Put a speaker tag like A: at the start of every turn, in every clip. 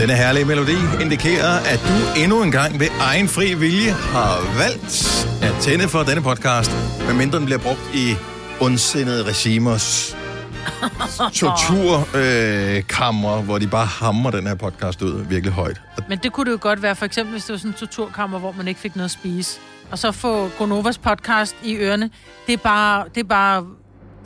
A: Denne herlige melodi indikerer, at du endnu en gang ved egen fri vilje har valgt at tænde for denne podcast, medmindre den bliver brugt i ondsindede regimers torturkammer, øh, hvor de bare hammer den her podcast ud virkelig højt.
B: Men det kunne det jo godt være, for eksempel hvis det var sådan en torturkammer, hvor man ikke fik noget at spise. Og så få Gonovas podcast i ørerne. Det er bare, det er bare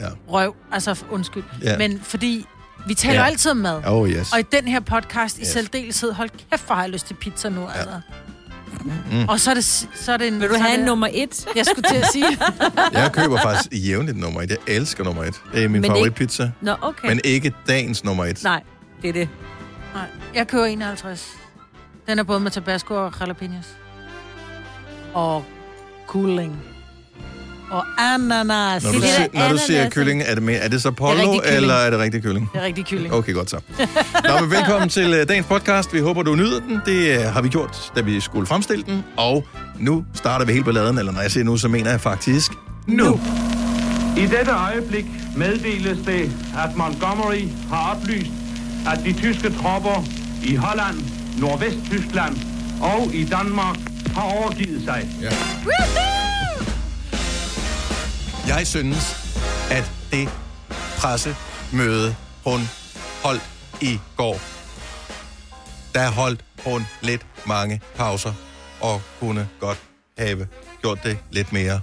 A: Ja.
B: røv. Altså, undskyld.
A: Ja.
B: Men fordi vi taler
A: Ja.
B: altid om mad.
A: Oh yes.
B: Og i den her podcast i
A: Yes.
B: særdeleshed, hold kæft, hvor har jeg lyst til pizza nu, ja. altså. Mm. Og så er det, så er det en...
C: Vil du have en
B: det,
C: nummer et?
B: Jeg skulle til at sige.
A: Jeg køber faktisk jævnligt nummer et. Jeg elsker nummer et. Det er min
C: Men ikke-
A: favoritpizza.
C: Nå, okay.
A: Men ikke dagens nummer et.
C: Nej, det er det.
B: Nej, jeg køber 51. Den er både med tabasco og jalapenos. Og cooling. Og ananas.
A: Når du,
B: det,
A: siger,
B: er,
A: når du siger kylling, er det, med, er det så
B: kylling.
A: eller er det rigtig kylling?
B: det er rigtig kylling.
A: Okay, godt så. Nå, men velkommen til uh, dagens podcast. Vi håber, du nyder den. Det uh, har vi gjort, da vi skulle fremstille den. Og nu starter vi helt balladen, eller når jeg siger nu, så mener jeg faktisk nu.
D: I dette øjeblik meddeles det, at Montgomery har oplyst, at de tyske tropper i Holland, Nordvesttyskland og i Danmark har overgivet sig.
A: Ja. Jeg synes, at det pressemøde, hun holdt i går, der holdt hun lidt mange pauser, og kunne godt have gjort det lidt mere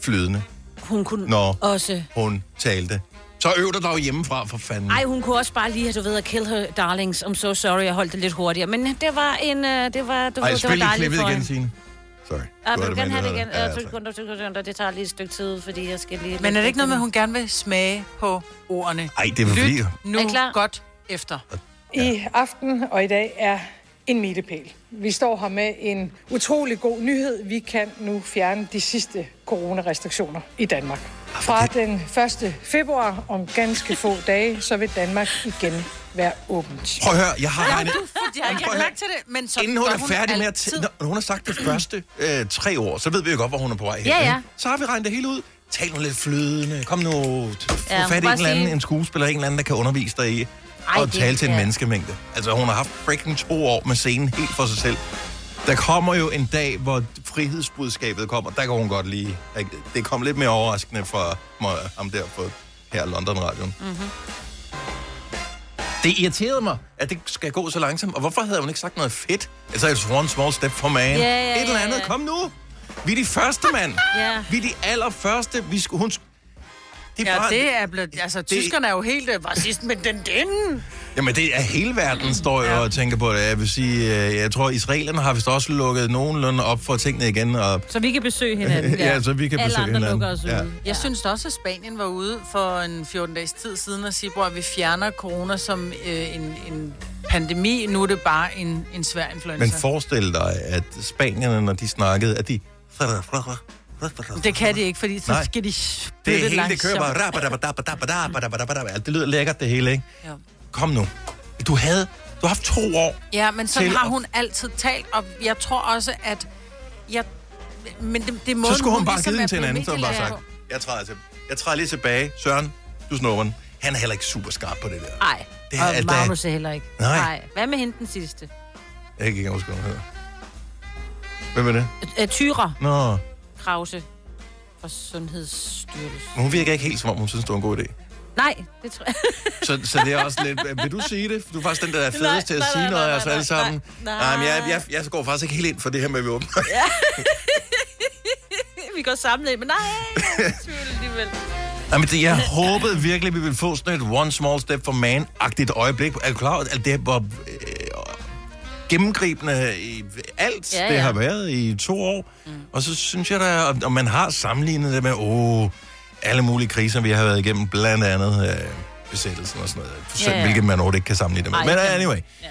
A: flydende,
C: Hun kunne
A: når
C: også...
A: hun talte. Så øv dig dog hjemmefra, for fanden.
C: Ej, hun kunne også bare lige have, du ved, at kill her darlings. I'm so sorry, jeg holdt det lidt hurtigere. Men det var en... øh, Det var, du
A: Ej,
C: ved, det var dejligt for
A: igen. Signe. Sorry.
C: Ja,
A: Du
C: vil du gerne have det igen?
A: Ja,
C: Ja, to
A: tak.
C: sekunder, to sekunder. Det tager lige et stykke tid, fordi jeg skal lige...
B: Men er det ikke noget med, at hun gerne vil smage på ordene?
A: Ej, det var fordi...
B: Lyt nu
C: Er
B: godt efter.
E: I aften og i dag er en milepæl. Vi står her med en utrolig god nyhed. Vi kan nu fjerne de sidste coronarestriktioner i Danmark. Fra den 1. februar om ganske få dage, så vil Danmark igen være åbent.
A: Prøv at høre, jeg har regnet...
B: Jeg har ikke lagt til det, men så
A: Inden hun er færdig med at... T- når hun har sagt det første øh, tre år, så ved vi jo godt, hvor hun er på vej hen.
C: Ja, ja.
A: Så har vi regnet det hele ud. Tal nu lidt flydende. Kom nu, få
C: Ja,
A: fat i en eller anden,
C: sige-
A: en skuespiller, en eller anden, der kan undervise dig i
C: Ej,
A: og tale til en
C: ja.
A: menneskemængde. Altså, hun har haft freaking to år med scenen helt for sig selv. Der kommer jo en dag, hvor frihedsbudskabet kommer. Der kan hun godt lige... Det kom lidt mere overraskende for mig, ham der på her London Radioen.
C: Mhm.
A: Mm-hmm. Det irriterede mig, at det skal gå så langsomt. Og hvorfor havde hun ikke sagt noget fedt? Altså, it's one small step for man.
C: Ja, ja,
A: Et eller andet.
C: ja.
A: Kom nu. Vi er de første, mand.
C: Ja.
A: Vi er de allerførste. Vi skulle, hun, det er
B: Ja,
A: bare,
B: det er blevet... Altså, tyskerne er jo helt øh, racist, men den den...
A: Jamen, det er hele verden, står jo og tænker på det. Jeg vil sige, øh, jeg tror, israelerne har vist også lukket nogenlunde op for tingene igen. Og,
C: Så vi kan besøge hinanden.
A: Ja, så vi kan
C: Alle
A: besøge
C: andre
A: hinanden.
C: lukker os
A: Ja.
C: ud.
B: Jeg synes da også, at Spanien var ude for en 14 dages tid siden og sige, at vi fjerner corona som øh, en, en pandemi. Nu er det bare en, en svær influenza.
A: men forestil dig, at spanierne, når de snakkede, at de...
B: Det kan de ikke, fordi så
A: Nej.
B: skal de
A: Det er hele, det kører bare. Det lyder lækkert, det hele, ikke?
B: Ja.
A: Kom nu. Du havde... Du har haft to år.
B: Ja, men sådan har hun altid talt, og jeg tror også, at... Jeg, men det, det er
A: Så skulle hun bare
B: ligesom
A: give den til en anden, så bare sagt, jeg træder, til, jeg træder lige tilbage. Søren, du snupper den. Han er heller ikke super skarp på det der.
C: Nej,
A: Det er-
C: og Magnus er heller ikke.
A: Nej.
C: Hvad med hende den sidste?
A: Jeg kan ikke huske, hvad hun hedder. Hvem er det?
C: Øh, Tyra
A: Nå,
C: Krause fra Sundhedsstyrelsen.
A: men hun virker ikke helt, som om hun synes, det var en god idé.
C: Nej, det tror jeg.
A: Så, så det er også lidt... Vil du sige det? Du er faktisk den, der er fedest
C: Nej,
A: til at
C: nej,
A: sige
C: nej,
A: noget af os alle sammen.
C: nej,
A: Nej, men jeg, jeg, jeg går faktisk ikke helt ind for det her med, at vi åbner.
C: vi går samlet, men nej, jeg tvivl alligevel.
A: Nej, men det, jeg håbede virkelig, vi ville få sådan et one small step for man-agtigt øjeblik. Er du klar over, at det var øh, gennemgribende i alt,
C: Ja,
A: ja, det
C: ja.
A: har været i to år. Mm. Og så synes jeg da, og- man har sammenlignet det med, åh, alle mulige kriser, vi har været igennem, blandt andet øh, besættelsen og sådan noget.
C: Ja, ja.
A: Hvilket man overhovedet ikke kan sammenligne det med.
C: Ej,
A: Men anyway,
C: Ja.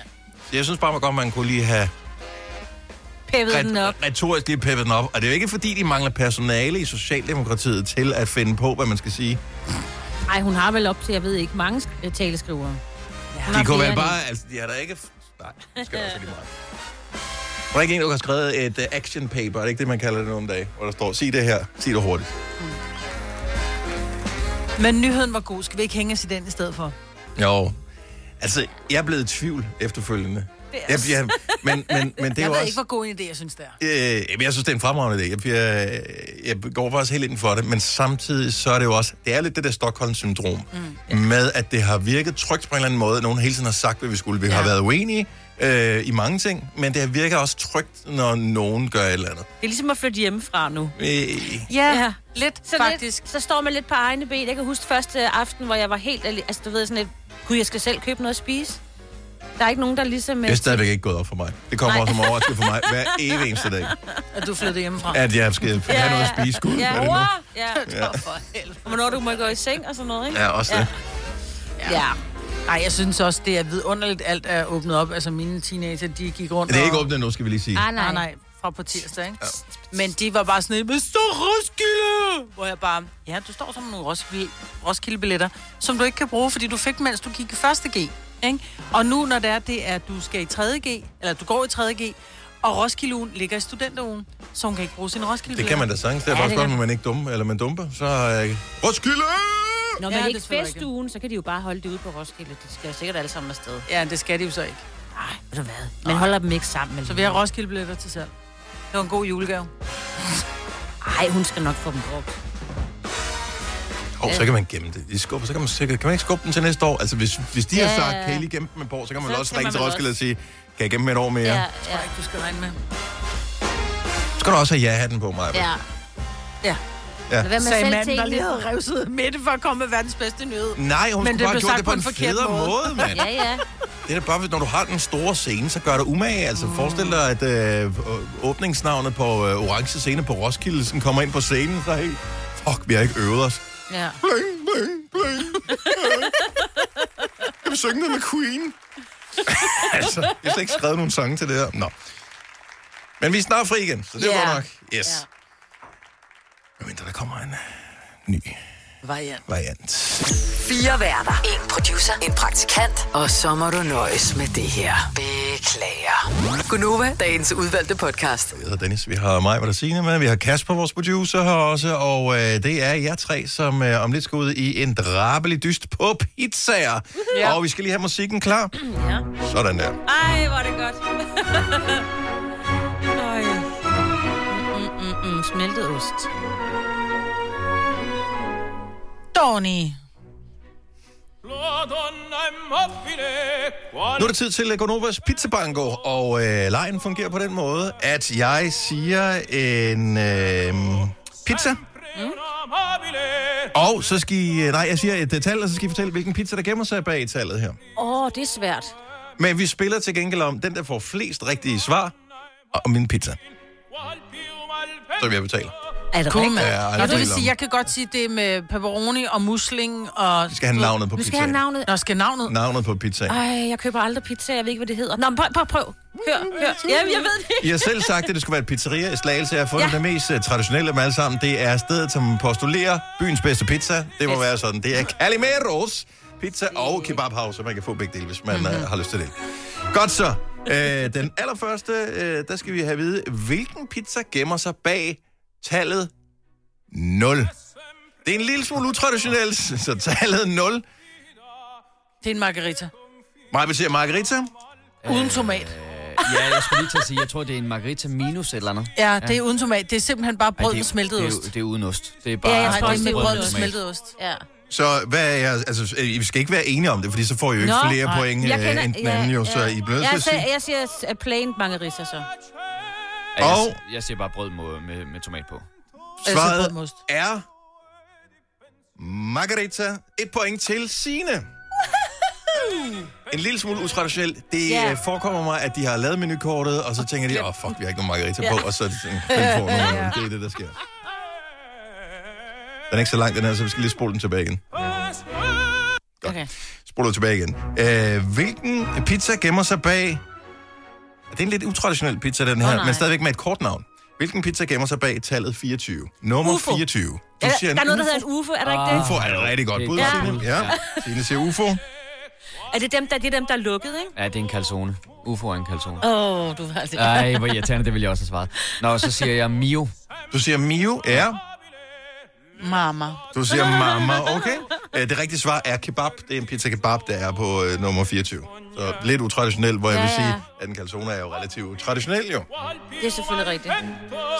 A: jeg synes bare, man godt, man kunne lige have
C: Pævet den op.
A: ret, retorisk lige peppet den op. Og det er jo ikke, fordi de mangler personale i Socialdemokratiet til at finde på, hvad man skal sige.
C: Nej, hun har vel op til, jeg ved ikke, mange øh, taleskrivere. Har
A: De kunne vel bare... Altså, de har da ikke... Nej, det skal også lige meget. Der er ikke en, der har skrevet et uh, action paper, er det ikke det, man kalder det nogle dage, hvor der står, sig det her, sig det hurtigt.
B: Men nyheden var god. Skal vi ikke hænge os i den i stedet for?
A: Jo. Altså, jeg er blevet i tvivl efterfølgende. Ja, ja, men, men, men det er
B: Jeg
A: jo
B: ved
A: også...
B: ikke, hvor god en idé, jeg synes, det er.
A: Øh, jeg synes, det er en fremragende idé. Jeg, jeg, jeg går faktisk helt ind for det, men samtidig så er det jo også, det er lidt det der Stockholm-syndrom, mm. med at det har virket trygt på en eller anden måde. Nogen hele tiden har sagt, hvad vi skulle. Vi ja. har været uenige øh, i mange ting, men det virker også trygt, når nogen gør et eller andet.
C: Det er ligesom at flytte hjemmefra nu.
A: Øh,
B: Ja,
C: Ja.
B: lidt
C: Så
B: faktisk.
C: Lidt, så står man lidt på egne ben. Jeg kan huske første aften, hvor jeg var helt... Altså, du ved, sådan et... Gud, jeg skal selv købe noget at spise. Der er ikke nogen, der ligesom...
A: det er stadigvæk ikke gået op for mig. Det kommer
C: Nej.
A: også som overraskelse for mig hver evig eneste dag,
B: At du flyttede hjemmefra.
A: at jeg skal
C: Ja,
A: have noget at
C: ja.
A: spise. Gud,
C: Ja,
A: er det nu?
C: Ja.
B: Ja. For helvede.
C: Og Hvornår du må gå i seng og sådan noget, ikke?
A: Ja, også det.
C: Ja.
B: Ej, jeg synes også, det er vidunderligt, alt er åbnet op. Altså, mine teenager, de gik rundt
A: Det er ikke åbnet nu, skal vi lige sige.
C: Ah,
B: Nej,
C: nej.
B: nej, fra på tirsdag, ikke? Ja. Men de var bare sådan, men så Roskilde! Hvor jeg bare, ja, du står som nogle Roskilde, Roskilde-billetter, som du ikke kan bruge, fordi du fik, mens du gik i første G. Ikke? Og nu, når det er, det er, at du skal i 3. G, eller du går i 3. G, og Roskilde ligger i studenterugen, så hun kan ikke bruge sin Roskilde
A: Det kan man da sagtens. Det er
C: Ja,
A: bare spørgsmål, om man ikke dumper, eller man dumper. Så øh, Roskilde!
C: Når
B: Ja,
C: man
B: det
C: ikke festugen, så kan de jo bare holde det ude på Roskilde. De skal sikkert alle sammen afsted.
B: Ja, det skal de jo så ikke.
C: Nej, ved du hvad? Man holder dem ikke sammen.
B: Så vi har Roskilde-billetter til salg. Det var en god julegave.
C: Ej, hun skal nok få dem brugt.
A: Og så kan man gemme det. De skubber, så kan man, sikkert, kan man ikke skubbe dem til næste år. Altså, hvis, hvis de har
C: Ja.
A: sagt, kan I lige gemme dem et år, så kan man
C: Så
A: også ringe til Roskilde og sige, kan jeg gemme dem et år mere?
C: Ja,
A: Ja.
C: ja,
B: Ja. Ikke, du skal regne med.
A: Så skal du også have ja-hatten på mig.
C: ja.
B: Ja.
A: Ja.
C: Være med
B: Sagde
C: selv
B: manden, der lige havde revset Mette for at komme med verdens bedste nyhed.
A: Nej, hun
B: Men
A: skulle
B: det
A: bare gjort det på en
B: en
A: federe måde,
B: måde.
A: mand.
C: Ja, ja.
A: Det er da bare, når du har den store scene, så gør det umage. Altså,
B: Mm.
A: forestil dig, at øh, åbningsnavnet på øh, Orange Scene på Roskilde sådan kommer ind på scenen, så helt, fuck, vi har ikke øvet os.
B: Ja.
A: Bling, bling, bling. Jeg vil synge noget med Queen. altså, jeg har slet ikke skrevet nogen sange til det her. Nå. Men vi er snart fri igen, så det er
C: Ja.
A: godt nok. Yes. Men mindre der kommer en øh, ny
B: Variant.
A: variant.
F: Fire værter. En producer. En praktikant. Og så må du nøjes med det her. Beklager. Gunova, dagens udvalgte podcast.
A: Jeg hedder Dennis. Vi har mig, hvad der siger med. Vi har Kasper, vores producer her også. Og øh, det er jer tre, som øh, om lidt skal ud i en drabelig dyst på pizzaer. Ja. Og vi skal lige have musikken klar.
C: ja.
A: Sådan der.
C: Ej, hvor er det godt. Ej. Mm, mm, mm, smeltet ost.
B: Donny.
A: Nu er det tid til Gonovas Pizza Bango, og øh, lejen fungerer på den måde, at jeg siger en øh, pizza,
C: Mm.
A: og så skal I, øh, nej, jeg siger et øh, tal, og så skal I fortælle, hvilken pizza, der gemmer sig bag tallet her.
C: Åh, oh, det er svært.
A: Men vi spiller til gengæld om den, der får flest rigtige svar, og min pizza. Så vil jeg betale.
C: Er det
B: Cool,
C: rigtigt?
A: Ja, jeg
B: Ja, det vil sige, jeg kan godt sige det med pepperoni og musling og...
A: Vi skal have navnet på
C: Nu skal jeg have
A: pizzaen.
C: navnet.
B: Nå, skal navnet?
A: Navnet på pizzaen.
C: Ej, jeg køber aldrig pizza. Jeg ved ikke, hvad det hedder. Nå, men prøv, prøv, prøv. Hør, hør. Jamen, jeg ved det
A: I har selv sagt, at det skulle være et pizzeria i Slagelse. Jeg har fundet ja.
C: Ja.
A: det mest uh, traditionelle dem alle sammen. Det er stedet, som postulerer byens bedste pizza. Det må
C: Yes.
A: være sådan. Det er Calimeros Pizza og Kebabhouse, så man kan få begge dele, hvis man
C: Mhm.
A: mm-hmm. har lyst til det. Godt så. Uh, den allerførste, uh, der skal vi have at vide, hvilken pizza gemmer sig bag tallet 0. Det er en lille smule utraditionelt, så tallet 0.
B: Det er en margarita.
A: Mig vil sige margarita.
B: Uden tomat.
G: Ja, jeg skulle lige til at sige, jeg tror, det er en margarita minus et eller andet.
B: Ja, det er uden tomat. Det er simpelthen bare
G: Ej,
B: brød
G: det er-
B: med smeltet
G: det er,
B: ost.
G: Det er uden ost. Det er bare
C: Ja, jeg tror
B: det er med brød med
C: ost.
B: smeltet ost.
C: Ja.
A: Så hvad er jeg, altså, øh, vi skal ikke være enige om det, fordi så får I jo ikke
C: Nå,
A: flere
B: nej.
A: point
C: Jeg
A: øh,
C: kender,
A: end den anden jo, så I bliver nødt til
C: jeg,
A: at
C: siger,
A: sige.
C: jeg siger uh, plain margarita, så.
G: Ja, jeg,
A: Og-
G: jeg siger bare brød med, med, med tomat på.
A: Svaret er Margarita. Et point til Sine. En lille smule utraditionelt. Det yeah. forekommer mig, at de har lavet menukortet, og så tænker de, åh oh, fuck, vi har ikke nogen margarita på, og så er de sådan, den får nogen. Det er det, der sker. Den er ikke så lang, den her, så vi skal lige spole den tilbage igen.
C: Okay.
A: Spoler tilbage igen. Øh, hvilken pizza gemmer sig bag... Det er en lidt utraditionel pizza, den her, oh,
C: nej.
A: men stadigvæk med et kort navn. Hvilken pizza gemmer sig bag tallet 24? Nummer
C: UFO.
A: 24. Du
C: Ja,
A: siger
C: der er
A: en
C: noget, der
A: UFO.
C: hedder en UFO, er der ikke det?
A: UFO er et rigtig godt
G: Det er
A: bud, Signe. Ja.
G: ja.
A: Signe siger UFO.
C: Er det dem, der, det er dem, der er lukket, ikke?
G: Ja, det er en calzone. UFO er en calzone.
C: Åh, oh, du var altså...
G: Ej, hvor irriterende, det ville jeg også have svaret. Nå, så siger jeg Mio.
A: Du siger Mio. Ja.
B: Mama.
A: Du siger mamma, okay. Det rigtige svar er kebab. Det er en pizza kebab, der er på øh, nummer 24. Så lidt utraditionelt, hvor jeg vil
C: Ja, ja.
A: sige, at en calzone er jo relativt traditionel jo.
C: Det er selvfølgelig rigtigt.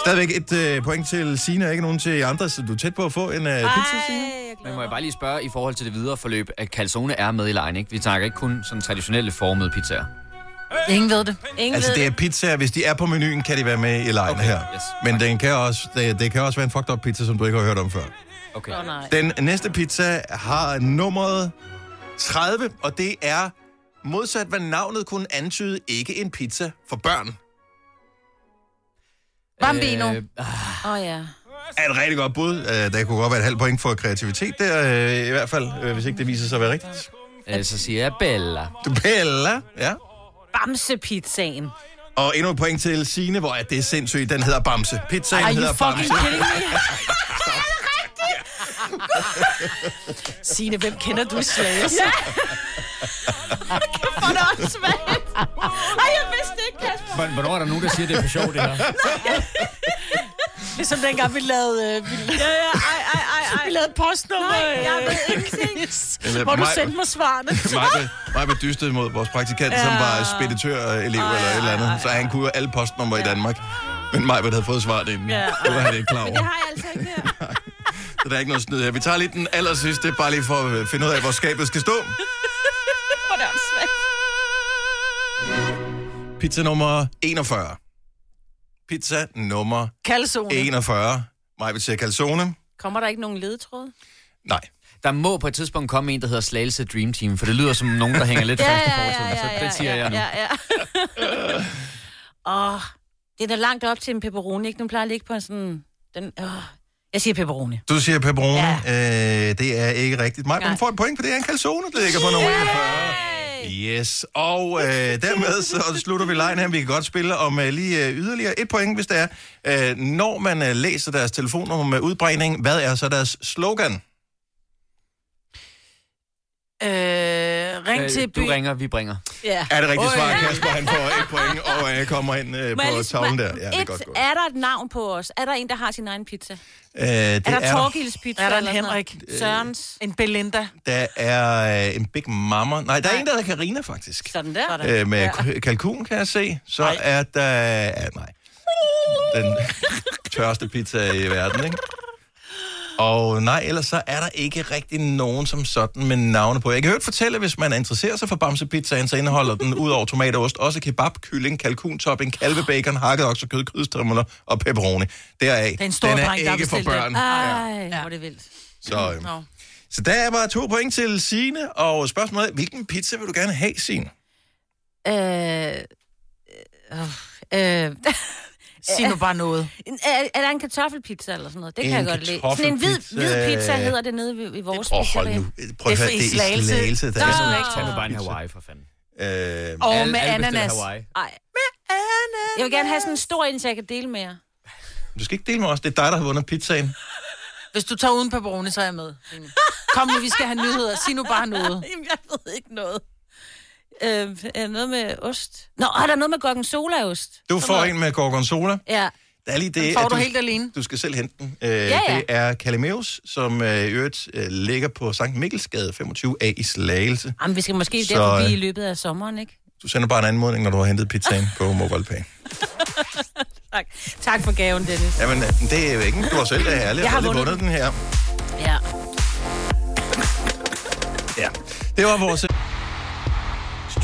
A: Stadigvæk et øh, point til Signe, og ikke nogen til andre, så du er tæt på at få en øh, pizza, Signe.
G: Men må jeg bare lige spørge i forhold til det videre forløb, at calzone er med i lejen, ikke? Vi snakker ikke kun sådan traditionelle formede pizzaer.
B: Ingen ved det.
C: Ingen
A: Altså,
C: ved
A: det er pizzaer. Hvis de er på menuen, kan de være med i lejen okay, her.
G: yes.
A: Men den kan også, det, det kan også være en fucked up pizza, som du ikke har hørt om før.
G: Okay.
C: Åh, nej.
A: Den næste pizza har nummeret 30, og det er modsat, hvad navnet kunne antyde, ikke en pizza for børn.
B: Bambino.
G: Øh,
C: Åh, oh, ja.
A: Er et rigtig godt bud. Øh, Der kunne godt være et halvt point for kreativitet der, øh, i hvert fald, øh, hvis ikke det viser sig at være rigtigt.
G: så siger jeg Bella.
A: Du Bella, ja.
C: Bamsepizzaen.
A: Og endnu et point til Signe, hvor at det er sindssygt. Den hedder Bamse. Pizzaen
B: Are you
A: hedder
B: fucking
A: Bamse.
B: kidding me? Signe, hvem kender du i Slagelse? Ja.
C: Hvor er det også. Ej, jeg vidste ikke, Kasper.
G: Hvor- Hvornår er der nogen, der siger, det er for sjovt, det her?
B: Ligesom dengang vi lavede, øh, vi,
C: Ja, ja, ej, ej, ej,
B: vi
C: ej.
B: lavede postnummer.
C: Nej, jeg
B: øh,
C: ved ingenting.
A: Eller
B: Hvor du
A: mig-
B: sendte mig svarene.
A: Mig, mig blev dystet mod vores praktikant, ja. som var speditørelev eller et eller andet. Så han kunne jo alle postnumre i Danmark. Men mig havde fået svaret inden.
C: Ja.
A: Det var han ikke klar
C: Men det
A: over.
C: har jeg altså ikke her.
A: Så der er ikke noget snyd her. Vi tager lige den aller sidste, bare lige for at finde ud af, hvor skabet skal stå.
C: Hvor det også svært.
A: Pizza nummer 41. Pizza nummer
B: Kalzone.
A: 41. Mig vil sige calzone.
C: Kommer der ikke nogen ledetråd?
A: Nej.
G: Der må på et tidspunkt komme en, der hedder Slagelse Dream Team, for det lyder som nogen, der hænger lidt fast i fortiden, så det siger
C: ja,
G: jeg nu.
C: Ja, ja. Åh, det er da langt op til en pepperoni, ikke? Nu plejer at ligge på en sådan... Den, åh. Jeg siger pepperoni.
A: Du siger pepperoni.
C: Ja.
A: Øh, det er ikke rigtigt. Mig,
C: Nej.
A: du får et point, for det er en calzone, der ligger på nummer 41. Yes, og øh, dermed så slutter vi lejen her. Vi kan godt spille om øh, lige øh, yderligere et point, hvis det er. Øh, når man øh, læser deres telefonnummer med udbringning, hvad er så deres slogan?
B: Øh, ring til
G: Øh,
B: by.
G: Du ringer, vi bringer.
C: Ja.
A: Er det rigtigt svar? Kasper han får et point, og øh, kommer ind øh,
C: jeg
A: på tavlen der. Ja, det er godt gået.
C: er der et navn på os? Er der en, der har sin egen pizza?
A: Øh, det
C: Er der
A: er,
C: Torgils pizza?
B: Er der en Henrik?
C: noget? Sørens?
B: En Belinda.
A: der er øh, en Big Mama. Nej, der er en, der hedder Karina faktisk.
C: Sådan der.
A: Øh, med ja. kalkun, kan jeg se. Så
B: Nej.
A: er der... Ja, nej. Den tørste pizza i verden, ikke? Og nej, ellers så er der ikke rigtig nogen som sådan med navne på. Jeg kan hørt fortælle, hvis man interesserer sig for bamsepizzaen, så indeholder den ud over tomat og ost også kebab, kylling, kalkuntopping, kalvebacon, hakket oksekød, krydstrimler og pepperoni. Deraf,
B: er en stor
A: den er
B: dreng,
A: ikke for børn.
B: den.
C: Ej,
B: Ja.
C: hvor er det vildt.
A: Så, øh, så der er bare to point til Signe, og spørgsmålet er, hvilken pizza vil du gerne have, Signe?
C: Øh, øh, øh,
B: Sig nu bare noget.
C: er, er der en kartoffelpizza eller sådan noget? Det kan
A: En
C: jeg godt lide. Sådan en hvid, hvid pizza hedder det nede ved, i vores
A: Åh, oh, hold
C: pizzeria.
A: nu. Prøv at
B: Det er
A: høre, det er i
B: Slagelse.
A: Slagelse. Der
B: Nå.
A: er sådan en
G: Tag nu bare en. Hawaii, for fanden.
A: Øh,
B: Og
G: Alle-
B: med
G: alle bestiller
B: ananas.
G: Hawaii.
C: Ej. Jeg vil gerne have sådan en stor en, så jeg kan dele med jer.
A: du skal ikke dele med os. Det er dig, der har vundet pizzaen.
B: Hvis du tager uden pepperoni, så er jeg med. Kom nu, vi skal have nyheder. Sig nu bare noget.
C: Jamen, jeg ved ikke noget. Øh, er noget med ost? Nå, er der noget med gorgonzola-ost?
A: Du får en med gorgonzola.
C: Ja.
A: Der er lige det,
B: Den får
A: at
B: du helt alene.
A: Du skal selv hente den. Øh,
C: ja.
A: Det er Calimeus, som øh, i øvrigt øh, ligger på Sankt Mikkelsgade 25A i Slagelse.
C: Jamen, vi skal måske
A: Så,
C: der forbi
A: øh,
C: i løbet af sommeren, ikke?
A: Du sender bare en anmodning, når du har hentet pizzaen på MobilePay.
C: Tak. Tak for gaven, Dennis.
A: Jamen, øh, det er jo ikke. Du har selv det herligt.
C: Jeg har vundet
A: vundet den her.
C: Ja.
A: Ja. Det var vores...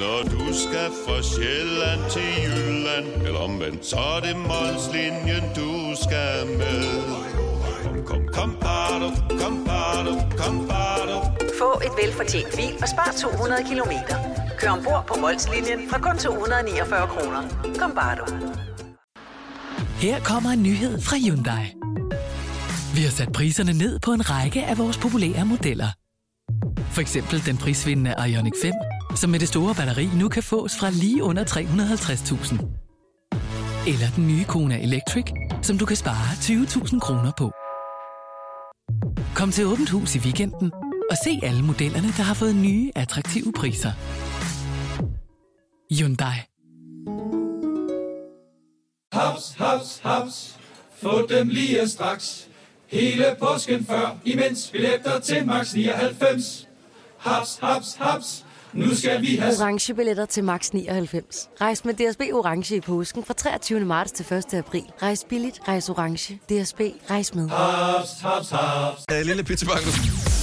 H: Når du skal fra Sjælland til Jylland Eller omvendt, så er det Molslinjen, du skal med Kom, kom, kom, bado, kom, bado, kom, bado.
F: Få et velfortjent bil og spar 200 kilometer. Kør ombord på Molslinjen fra kun 249 kroner. Kom bare du.
I: Her kommer en nyhed fra Hyundai. Vi har sat priserne ned på en række af vores populære modeller. For eksempel den prisvindende Ioniq 5, som med det store batteri nu kan fås fra lige under 350.000. Eller den nye Kona Electric, som du kan spare 20.000 kroner på. Kom til Åbent Hus i weekenden og se alle modellerne, der har fået nye, attraktive priser. Hyundai.
J: Haps, haps, haps. Få dem lige straks. Hele påsken før, imens billetter til max 99. Haps, haps, haps. Nu skal vi have...
K: Orange billetter til max 99. Rejs med DSB Orange i påsken fra 23. marts til 1. april. Rejs billigt, rejs orange. DSB, rejs med.
J: Haps, haps, haps.
A: Ja, lille pizzabanko.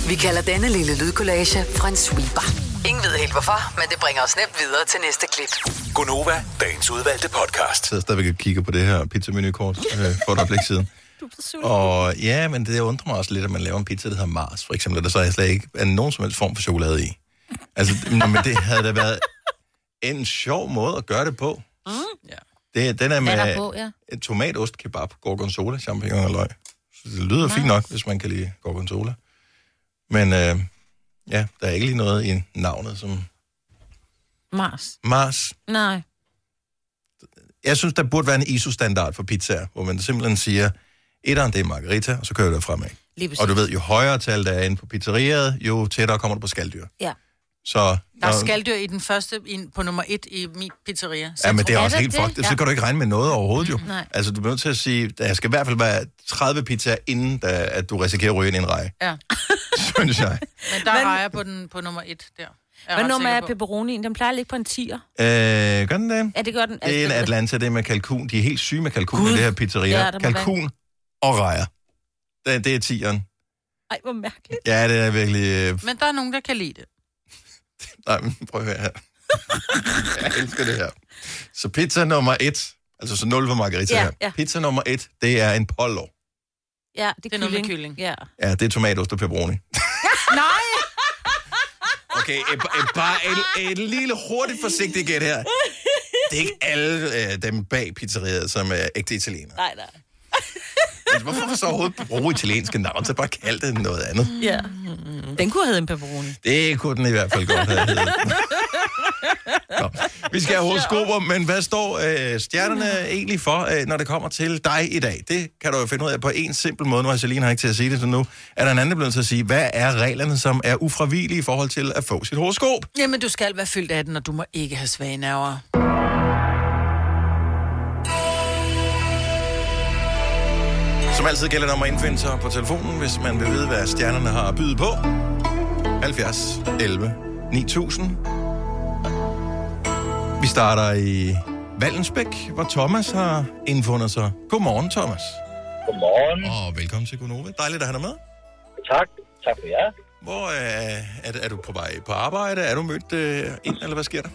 F: Vi kalder denne lille lydkollage en sweeper. Ingen ved helt hvorfor, men det bringer os nemt videre til næste klip.
A: Gonova, dagens udvalgte podcast. Jeg sidder stadigvæk og kigger på det her pizza-menukort øh, for et øjeblik siden.
C: Du er
A: Og ja, men det undrer mig også lidt, at man laver en pizza, der hedder Mars, for eksempel, der så er slet ikke er nogen som helst form for chokolade i. Altså, nå, men det havde da været en sjov måde at gøre det på.
C: Mm.
A: Det, den er
C: er
A: med
C: på, ja?
A: en tomatost, kebab, gorgonzola, champignon og løg. Så det lyder fint nok, hvis man kan lide gorgonzola. Men øh, ja, der er ikke lige noget i navnet som
C: Mars.
A: Mars.
C: Nej.
A: Jeg synes, der burde være en ISO-standard for pizzaer, hvor man simpelthen siger, etteren det er margarita, og så kører du fremad.
C: Præcis.
A: Og du ved, jo højere tal der er inde på pizzeriet, jo tættere kommer du på skalddyr.
C: Ja.
A: Så,
B: Der er skaldyr i den første, i, på nummer et i min pizzeria. Så
A: Ja, men det er også helt fucked. Så kan du ikke regne med noget overhovedet jo.
B: Nej.
A: Altså, du bliver nødt til at sige, der skal i hvert fald være 30 pizzaer, inden da, at du risikerer at ryge ind i en rej,
B: Ja.
A: synes jeg.
B: Men der
C: Men-
B: rejer på, den, på nummer et der. Jeg
C: Hvad nummer er pepperonien? Den plejer at ligge på en 10'er.
A: Øh, gør den det?
C: Ja, det gør den.
A: Det er en Atlanta, det er med kalkun. De er helt syge med kalkun i det her pizzeria.
C: Ja,
A: kalkun og rejer. Det, det er tieren.
C: Ej, hvor mærkeligt.
A: Ja, det er virkelig... Øh,
B: Men der er nogen, der kan lide det.
A: Nej, men prøv at høre her. jeg elsker det her. Så pizza nummer et, altså så 0 for margarita
C: Ja,
A: her.
C: ja.
A: Pizza nummer et, det er en pollo.
C: Ja, det er,
B: Det er noget med
C: kylling.
B: kylling.
C: Ja.
A: Ja, det er tomatost og pepperoni.
B: Nej!
A: Okay, et, et, bare et, et lille hurtigt forsigtigt gæt her. Det er ikke alle øh, dem bag pizzeriet, som er ægte italienere.
C: Nej, nej.
A: Men hvorfor så overhovedet bruge italienske navn, så bare kald det noget andet?
C: Ja. Den kunne have en pepperoni.
A: Det kunne den i hvert fald godt have heddet. Nå, vi skal have horoskoper, men hvad står øh, stjernerne egentlig for, øh, når det kommer til dig i dag? Det kan du jo finde ud af på en simpel måde. Nu har Celine har ikke til at sige det, så nu er der en anden, nødt til at sige, hvad er reglerne, som er ufravigelige i forhold til at få sit horoskop?
B: Jamen, du skal være fyldt af den, og du må ikke have svage nerver.
A: Som altid gælder det om at indfinde sig på telefonen, hvis man vil vide, hvad stjernerne har at byde på. 70 11 9000. Vi starter i Vallensbæk, hvor Thomas har indfundet sig. Godmorgen, Thomas.
L: Godmorgen.
A: Og velkommen til Gunova. Dejligt at have dig med.
L: Tak. Tak for jer.
A: Hvor øh, er, er du på vej på arbejde? Er du mødt øh, ind, eller hvad sker der?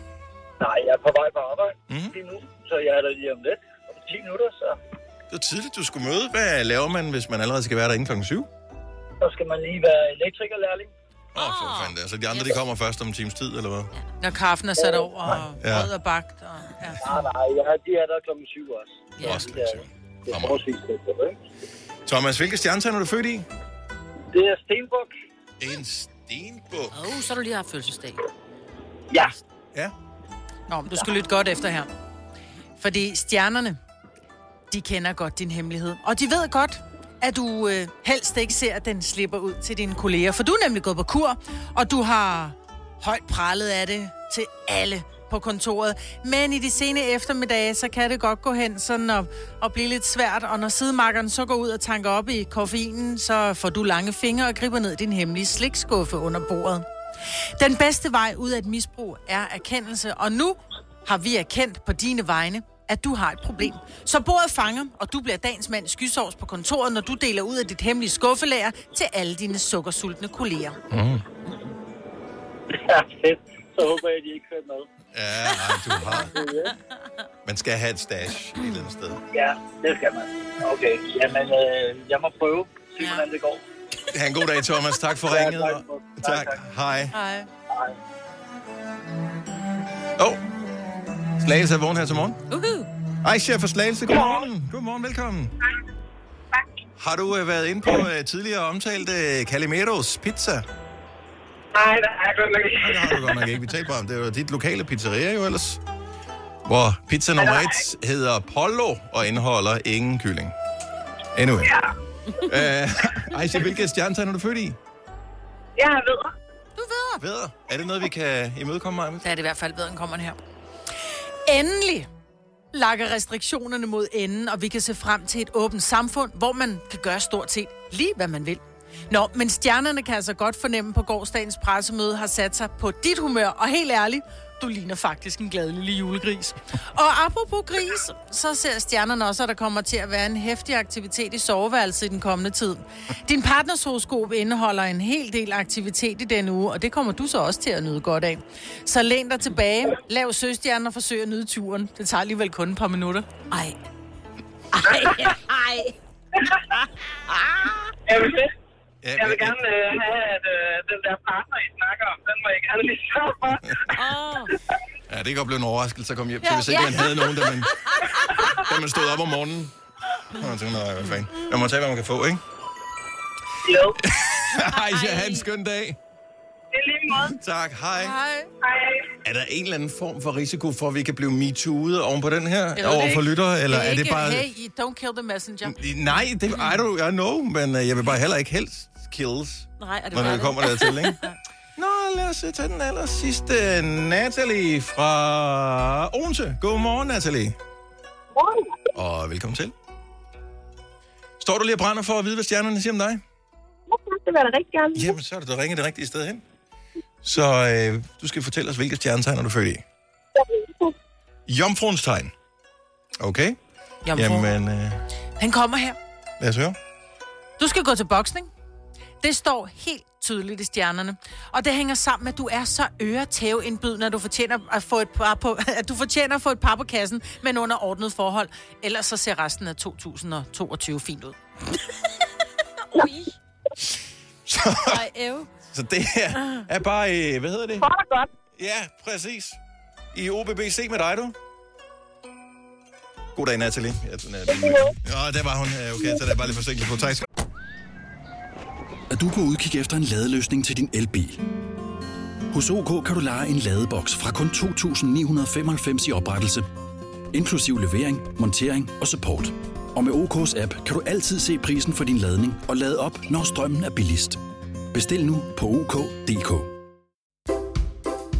L: Nej, jeg er på vej på arbejde
A: Mhm.
L: mm-hmm. lige nu, så jeg er der lige om lidt. Om 10 minutter, så,
A: Det var tidligt, du skulle møde. Hvad laver man, hvis man allerede skal være der inden klokken 7?
L: så skal man lige være elektrikerlærling.
A: Åh, oh, for fanden. Altså, de andre, de kommer først om en times tid, eller hvad?
B: Når kaffen er sat over, og
A: Ja.
B: brød er bagt. Og, ja.
L: Nej, nej, ja, de er der klokken 7 også.
A: Ja. Også
L: det er, det er forholdsvis?
A: Thomas, hvilke stjernetegn er du født i?
L: Det er Stenbuk.
A: En stenbuk.
C: Åh, oh, så har du lige haft fødselsdag.
L: Ja.
A: Ja.
B: Nå, men du skal lytte godt efter her. Fordi stjernerne, de kender godt din hemmelighed. Og de ved godt, at du øh, helst ikke ser, at den slipper ud til dine kolleger. For du er nemlig gået på kur, og du har højt prallet af det til alle på kontoret. Men i de sene eftermiddage, så kan det godt gå hen sådan og, og blive lidt svært. Og når sidemarkeren så går ud og tanker op i koffeinen, så får du lange fingre og griber ned i din hemmelige slikskuffe under bordet. Den bedste vej ud af et misbrug er erkendelse, og nu har vi erkendt på dine vegne, at du har et problem. Så bordet fanger, og du bliver dagens mand i skysovs på kontoret, når du deler ud af dit hemmelige skuffelager til alle dine sukkersultne kolleger.
A: Mm.
L: Ja, fedt. Så håber jeg, at de ikke hører med.
A: Ja, ej, du har. Man skal have et stash et eller andet sted.
L: Ja, det skal man. Okay, jamen, øh, jeg må prøve. Se, hvordan det går.
A: Ha' en god dag, Thomas. Tak for
L: Ja,
A: ringet.
L: tak.
A: og-
L: Tak,
A: Tak.
L: tak.
A: Hej.
B: Hej.
A: Åh. Oh. Slagelse er vågen her til morgen.
C: Uhu.
A: Chef for Slagelse. Godmorgen. Godmorgen, velkommen. Har du øh, været inde på øh, tidligere omtalte øh, Calimeros Pizza?
M: Nej, det har jeg godt nok ikke.
A: Nej, det har du godt nok ikke. Vi talte bare om, det er jo dit lokale pizzeria jo ellers. Hvor pizza nummer et hedder Pollo og indeholder ingen kylling. Anyway. Ja. Uh, Aisha, hvilket stjernetegn er du født i?
M: Jeg ved.
B: Du ved.
A: Ved. Er det noget, vi kan imødekomme mig med?
B: Ja, det er i hvert fald ved, kommer her. Endelig lakker restriktionerne mod enden, og vi kan se frem til et åbent samfund, hvor man kan gøre stort set lige, hvad man vil. Nå, men stjernerne kan altså godt fornemme på gårdsdagens pressemøde har sat sig på dit humør, og helt ærligt, du ligner faktisk en glad lille julegris. Og apropos gris, så ser stjernerne også, at der kommer til at være en hæftig aktivitet i soveværelset i den kommende tid. Din partners horoskop indeholder en hel del aktivitet i denne uge, og det kommer du så også til at nyde godt af. Så læn dig tilbage, lav søstjerner og forsøg at nyde turen. Det tager alligevel kun et par minutter. Ej.
C: Ej, ej.
M: Jeg vil, jeg vil gerne øh, have, jeg gerne lige sørge for.
A: Ja, det kan godt blive en overraskelse at komme hjem til,
M: Ja.
A: hvis ikke
M: Ja.
A: man havde nogen, da man, da man stod op om morgenen. Og man tænkte, nej, hvad fanden. Man må tage, hvad man kan få, ikke?
M: Jo.
A: Aisha, have en skøn dag.
M: Det er lige måde.
A: Tak, hej.
B: Hej.
M: Hej.
A: Er der en eller anden form for risiko for, at vi kan blive MeToo'et oven på den her? Over
B: det
A: for
B: ikke.
A: lyttere? Eller er det
B: ikke,
A: bare...
B: Hey, don't kill the messenger.
A: Nej, det, I, don't, I know, men uh, jeg vil bare heller ikke helst kills,
B: Nej, er det
A: når det kommer dertil, ikke? Lad os øh, tage den aller sidste. Natalie fra Odense. Godmorgen, Natalie. Og velkommen til. Står du lige og brænder for at vide, hvad stjernerne siger om dig?
M: Det vil jeg da rigtig gerne.
A: Jamen, så er det da ringet det rigtige sted hen. Så øh, du skal fortælle os, hvilke stjernetegn er du født i. Jomfruens tegn. Okay.
B: Jomfru.
A: Jamen, øh,
B: Han kommer her.
A: lad os høre.
B: Du skal gå til boksning. Det står helt tydeligt i stjernerne. Og det hænger sammen med, at du er så øretæveindbydende, at du fortjener at få et par på, at du fortjener at få et par på kassen, men under ordnet forhold. Ellers så ser resten af 2022 fint ud.
C: Ui.
A: Så,
C: Ej, ev.
A: så det her er bare, øh, hvad hedder det?
M: For det godt.
A: Ja, præcis. I OBBC med dig, du. God dag, Natalie. Ja, den er, ja, der var hun. Okay, så der er bare lidt forsinkelse på. Tak
N: er du på udkig efter en ladeløsning til din elbil? Hos OK kan du lege en ladeboks fra kun 2.995 i oprettelse, inklusiv levering, montering og support. Og med OK's app kan du altid se prisen for din ladning og lade op, når strømmen er billigst. Bestil nu på OK.dk.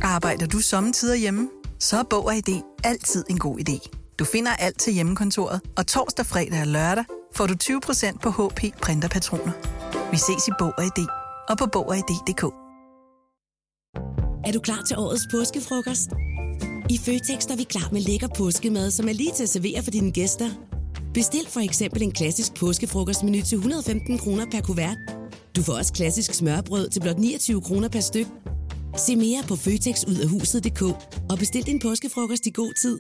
O: Arbejder du sommetider hjemme? Så er Bog og ID altid en god idé. Du finder alt til hjemmekontoret, og torsdag, fredag og lørdag får du 20% på HP printerpatroner. Vi ses i Bog og ID og på Bog og ID.dk.
P: Er du klar til årets påskefrokost? I Føtex er vi klar med lækker påskemad, som er lige til at servere for dine gæster. Bestil for eksempel en klassisk påskefrokostmenu til 115 kroner per kuvert. Du får også klassisk smørbrød til blot 29 kroner per styk. Se mere på føtexudafhuset.dk og bestil din påskefrokost i god tid.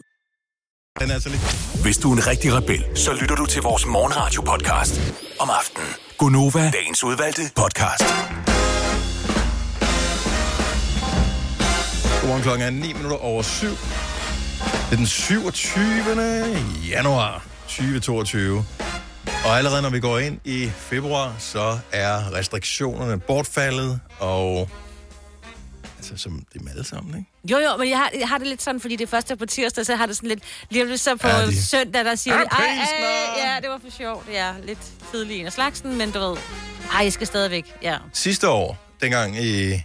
A: Natalie.
Q: Hvis du er en rigtig rebel, så lytter du til vores morgenradio-podcast om aftenen. Gunova, dagens udvalgte podcast.
A: Godmorgen klokken er 9 minutter over 7. Det er den 27. januar 2022. Og allerede når vi går ind i februar, så er restriktionerne bortfaldet, og altså som det er alle sammen, ikke?
C: Jo, jo, men jeg har, jeg har det lidt sådan, fordi det første på tirsdag, så har det sådan lidt... Lige så på
A: Ja, de-
C: søndag, der siger. Ej, ej, ja, det var for sjovt. Ja, lidt tidlig en af slagsen, men du ved... Ej, jeg skal stadigvæk, ja.
A: Sidste år, dengang i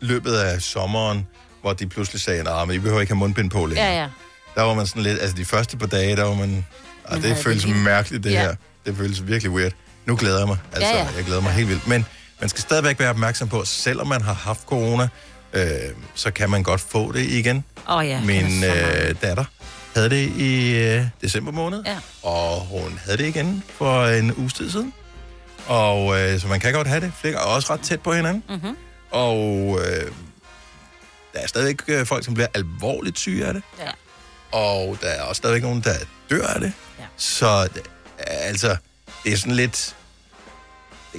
A: løbet af sommeren, hvor de pludselig sagde, at I behøver ikke have mundbind på længere.
C: Ja, ja.
A: Der var man sådan lidt, altså de første par dage, der var man, ah, det føles
C: det
A: mærkeligt det
C: Ja.
A: her. Det føles virkelig weird. Nu glæder jeg mig. Altså,
C: Ja, ja.
A: jeg glæder mig helt vildt. Men man skal stadigvæk være opmærksom på, selvom man har haft corona, øh, så kan man godt få det igen.
C: Oh, ja.
A: Min
C: er
A: øh, datter havde det i øh, december måned,
C: Ja.
A: og hun havde det igen for en uges tid siden. Og øh, så man kan godt have det. Flere og også ret tæt på hinanden.
C: Mm-hmm.
A: Og øh, der er stadigvæk øh, folk, som bliver alvorligt syge af det.
C: Ja.
A: Og der er også stadigvæk nogen, der dør af det.
C: Ja.
A: Så altså, det er sådan lidt er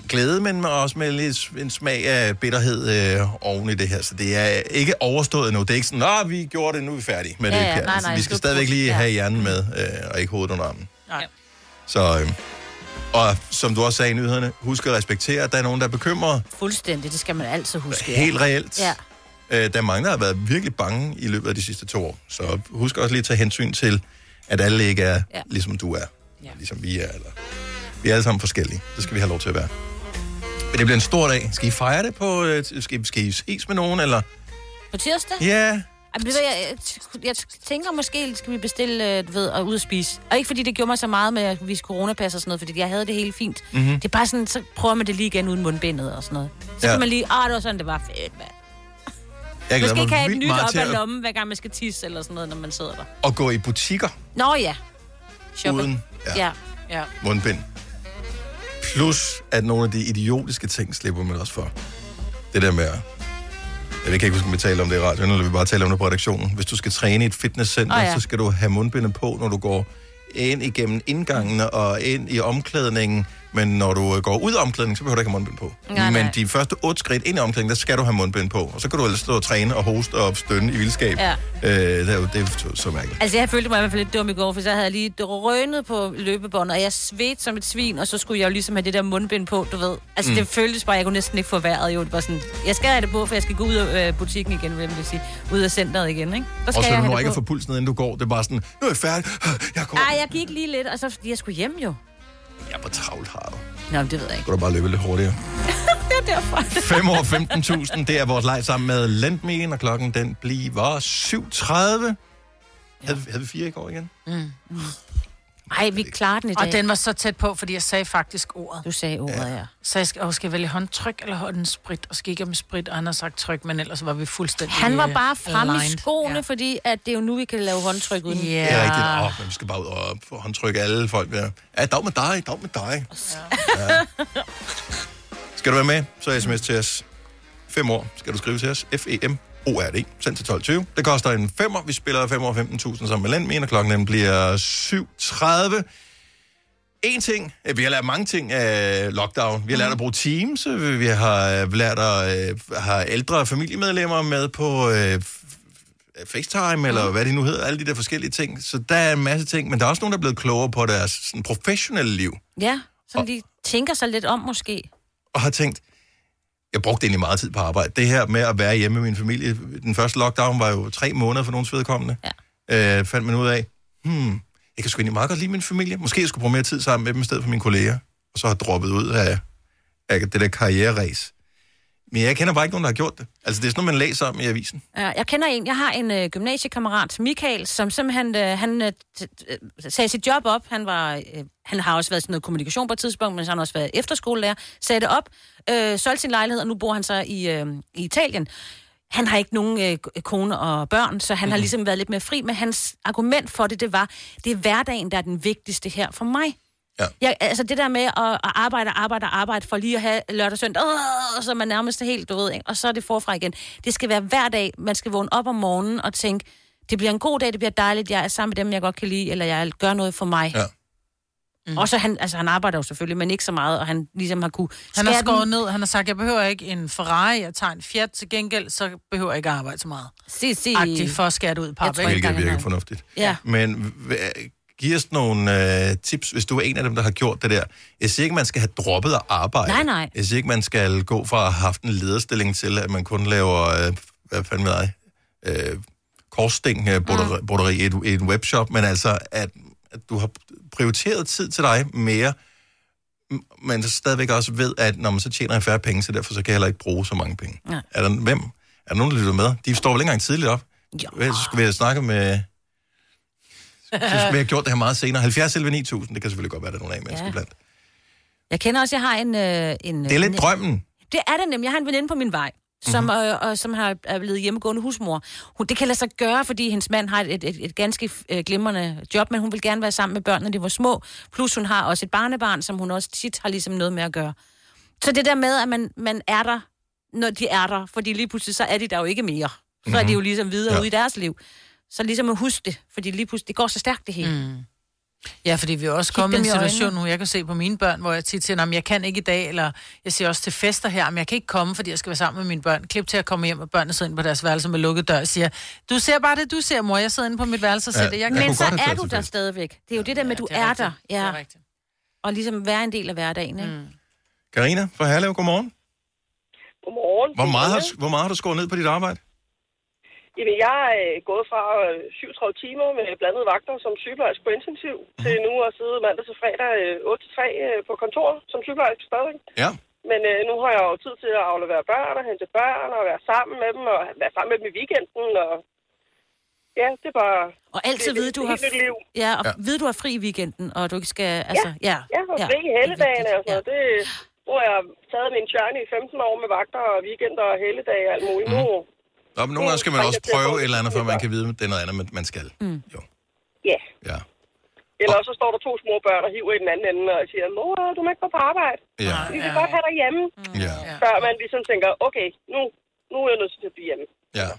A: glæde, men også med lidt en smag af bitterhed øh, oven i det her. Så det er ikke overstået nu. Det er ikke sådan, at vi gjorde det, nu er vi færdige med
C: Ja,
A: det.
C: ja,
A: her.
C: nej,
A: altså,
C: nej,
A: vi skal stadigvæk lige
C: ja.
A: have hjernen med, øh, og ikke hovedet under armen.
B: Nej.
A: Så øh, Og som du også sagde i nyhederne, husk at respektere, at der er nogen, der er bekymret.
C: Fuldstændig, det skal man altid huske.
A: Helt reelt.
C: Ja.
A: Øh, der er mange, der har været virkelig bange i løbet af de sidste to år. Så husk også lige at tage hensyn til, at alle ikke er, ja. ligesom du er. Ja. Ligesom vi er. Eller, vi er alle sammen forskellige. Det skal vi have lov til at være. Men det bliver en stor dag. Skal I fejre det på... øh, Skal, skal I ses med nogen, eller...
C: På tirsdag?
A: Ja.
C: Ej, men ved du hvad, jeg, jeg, jeg tænker måske, skal vi bestille, øh, du ved, og ud og spise. Og ikke fordi det gjorde mig så meget med at vise coronapas og sådan noget, fordi jeg havde det helt fint.
A: Mhm.
C: Det er bare sådan, så prøver man det lige igen uden mundbindet og sådan noget. Så
A: Ja.
C: kan man lige, ah, det var sådan, det var fedt, mand.
A: Jeg
C: Man skal ikke have et nyt op
A: til
C: ad
A: at,
C: lommen, hver gang man skal tisse eller sådan noget, når man sidder der.
A: at gå i butikker
C: Nå ja. Shopping.
A: uden
C: Ja. ja.
B: ja.
A: mundbind. Plus, at nogle af de idiotiske ting slipper man også for. Det der med at... Jeg kan ikke huske, om vi taler om det i radioen, eller vi bare taler om det på redaktionen. Hvis du skal træne i et fitnesscenter, oh,
C: ja.
A: så skal du have mundbindet på, når du går ind igennem indgangene og ind i omklædningen. Men når du øh, går ud af omklædningen, så behøver du ikke have mundbind på.
C: Nej,
A: Men
C: nej.
A: de første otte skridt ind i omklædningen, der skal du have mundbind på. Og så kan du ellers stå og træne og hoste og stønne i vildskab.
C: Ja.
A: Øh, det er jo det er så, mærkeligt.
C: Altså, jeg følte mig i hvert fald lidt dum i går, for så havde jeg lige drønet på løbebåndet, og jeg svedte som et svin, og så skulle jeg jo ligesom have det der mundbind på, du ved. Altså,
A: Mm.
C: det føltes bare, jeg kunne næsten ikke få vejret, jo. Det var sådan, jeg skal have det på, for jeg skal gå ud af øh, butikken igen, vil jeg sige. Ud af centret igen, ikke?
A: Og så
C: jeg
A: du når ikke at få pulsen, inden du går. Det er bare sådan, nu er jeg færdig. Jeg går.
C: Ej, jeg gik lige lidt, og så fordi jeg skulle hjem jo.
A: Ja, hvor travlt har du?
C: Nå, det ved jeg ikke.
A: Kan du bare løbe lidt hurtigere?
C: det er derfor.
A: 5 år 15.000, det er vores leg sammen med Lendme, og klokken den bliver 7.30. Havde, havde vi fire i går igen?
B: Mm.
C: Ej, vi klarer den i dag.
B: Og den var så tæt på, fordi jeg sagde faktisk ordet.
C: Du sagde ordet, ja.
B: Så jeg skal, og skal jeg vælge håndtryk eller håndsprit? Og skal ikke med sprit, og han har sagt tryk, men ellers var vi fuldstændig
C: Han var
B: øh,
C: bare fremme i skoene, ja. fordi at det er jo nu, vi kan lave håndtryk uden.
B: Ja.
A: Det er rigtigt. Åh, men vi skal bare ud og få håndtrykke alle folk der. Ja, dag med dig, dag med dig. Ja. Skal du være med, så sms til os. 5 år skal du skrive til os. F-E-M. O-R-D. Send til 12.20. Det koster en 5'er. Vi spiller 5 år 15.000 sammen med Landmin, og klokken den bliver 7.30. En ting, øh, vi har lært mange ting af lockdown. Vi har lært at bruge Teams, vi har øh, lært at øh, have ældre familiemedlemmer med på øh, FaceTime, eller hvad det nu hedder, alle de der forskellige ting. Så der er en masse ting, men der er også nogen, der er blevet klogere på deres sådan, professionelle liv,
C: Ja, så de tænker sig lidt om måske.
A: og har tænkt, jeg brugte egentlig meget tid på arbejde. Det her med at være hjemme med min familie, den første lockdown var jo tre måneder for nogens vedkommende. Ja. Øh, fandt man ud af, hmm, jeg kan sgu egentlig meget godt lide min familie. Måske jeg skulle bruge mere tid sammen med dem i stedet for mine kolleger. Og så har droppet ud af, af det der karriereræs. Men jeg kender bare ikke nogen, der har gjort det. Altså, det er sådan noget, man læser om i avisen.
C: Ja, jeg kender en, jeg har en øh, gymnasiekammerat, Michael, som simpelthen, øh, han øh, øh, sagde sit job op. Han, var, øh, han har også været sådan noget kommunikation på et tidspunkt, men så har han også været efterskolelærer. Sagde det op, øh, solgte sin lejlighed, og nu bor han så i, øh, i Italien. Han har ikke nogen øh, kone og børn, så han mm-hmm. har ligesom været lidt mere fri, men hans argument for det, det var, det er hverdagen, der er den vigtigste her for mig.
A: Ja.
C: Jeg, altså det der med at, at arbejde, arbejde, arbejde for lige at have lørdag og søndag, øh, så er man nærmest helt, du ved, ikke? og så er det forfra igen. Det skal være hver dag, man skal vågne op om morgenen og tænke, det bliver en god dag, det bliver dejligt, jeg er sammen med dem, jeg godt kan lide, eller jeg gør noget for mig.
A: Ja.
C: Mm. Og så han, altså han arbejder jo selvfølgelig, men ikke så meget, og han ligesom har kunne...
B: Han har skåret
C: den-
B: ned. Han har sagt, jeg behøver ikke en Ferrari, jeg tager en Fiat til gengæld, så behøver jeg ikke at arbejde så meget.
C: Se, se.
B: Agtigt for at skære det ud på
A: Hvilket virker fornuftigt.
C: Ja.
A: Men giv os nogle øh, tips, hvis du er en af dem, der har gjort det der. Jeg siger ikke, man skal have droppet at arbejde.
C: Nej, nej.
A: Jeg siger ikke, man skal gå fra at have haft en lederstilling til, at man kun laver, øh, hvad fanden ved jeg, øh, korssting, øh, broderi, broderi i, et, i en webshop, men altså, at, at du har prioriteret tid til dig mere, men så stadigvæk også ved, at når man så tjener jeg færre penge, så derfor så kan jeg heller ikke bruge så mange penge.
C: Ja.
A: Er der, hvem? Er der nogen, der lytter med? De står vel ikke engang tidligt op? Ja. Så skal vi have snakket med... Skulle vi have gjort det her meget senere. 70 11 9000, det kan selvfølgelig godt være, der er nogle af mennesker
C: Ja.
A: blandt.
C: Jeg kender også, jeg har en... Øh, en
A: Det er lidt
C: en-
A: drømmen.
C: Det er det nemlig. Jeg har en veninde på min vej, som,
A: Mhm.
C: mm-hmm. øh, og, som har, er blevet hjemmegående husmor. Hun, det kan lade sig gøre, fordi hendes mand har et, et, et, et ganske øh, glimrende job, men hun vil gerne være sammen med børnene, når de var små. Plus hun har også et barnebarn, som hun også tit har ligesom noget med at gøre. Så det der med, at man, man er der, når de er der, fordi lige pludselig så er de der jo ikke mere. Så er de jo ligesom videre
B: ja.
C: ude i deres liv. Så ligesom at huske det, fordi lige pludselig, det går så stærkt det hele.
B: Mm. Ja, fordi vi er også
C: Kig
B: kommet i en situation
C: øjnene.
B: nu, jeg kan se på mine børn, hvor jeg tit siger, at jeg kan ikke i dag, eller jeg siger også til fester her, men jeg kan ikke komme, fordi jeg skal være sammen med mine børn. Klip til at komme hjem, og børnene sidder inde på deres værelse med lukket dør og siger, du ser bare det, du ser, mor, jeg sidder inde på mit værelse og ser
A: Ja,
B: det, jeg kan.
C: Men så er du der stadigvæk. Det er jo det der med, at du
B: det er
C: er, der. Ja.
B: Det er rigtigt.
C: og ligesom være en del af hverdagen, ikke? Mm.
A: Karina fra Herlev, godmorgen.
R: Godmorgen.
A: Hvor meget, har, hvor meget har du skåret ned på dit arbejde?
R: Jamen, jeg er øh, gået fra øh, 37 timer med blandede vagter som sygeplejerske på intensiv,
A: Mhm.
R: til nu at sidde mandag til fredag øh, 8 til 3 øh, på kontor som sygeplejerske stadig.
A: Ja.
R: Men øh, nu har jeg jo tid til at aflevere børn og hente børn og være sammen med dem og være sammen med dem i weekenden. Og ja, det er bare...
C: Og altid vide, du har,
R: helt nyt liv.
C: ja, og
A: Ja.
C: ja. vide, du har fri i weekenden, og du ikke skal, altså, ja.
R: Ja, og fri i helledagene og sådan noget. Det, nu har jeg taget min journey i 15 år med vagter og weekender og helledage og alt muligt. Nu,
A: Nå, men nogle gange skal man også prøve et eller andet, før man kan vide, at det er noget andet, man- man skal.
C: Mm.
R: ja.
A: Ja.
R: Eller også så står der to små børn og hiver i den anden ende og siger, mor, du må ikke gå på arbejde.
A: Ja.
R: Vi vil godt have dig hjemme.
A: Ja.
R: Før man ligesom tænker, okay, nu, nu er jeg nødt til at blive hjemme.
A: Ja.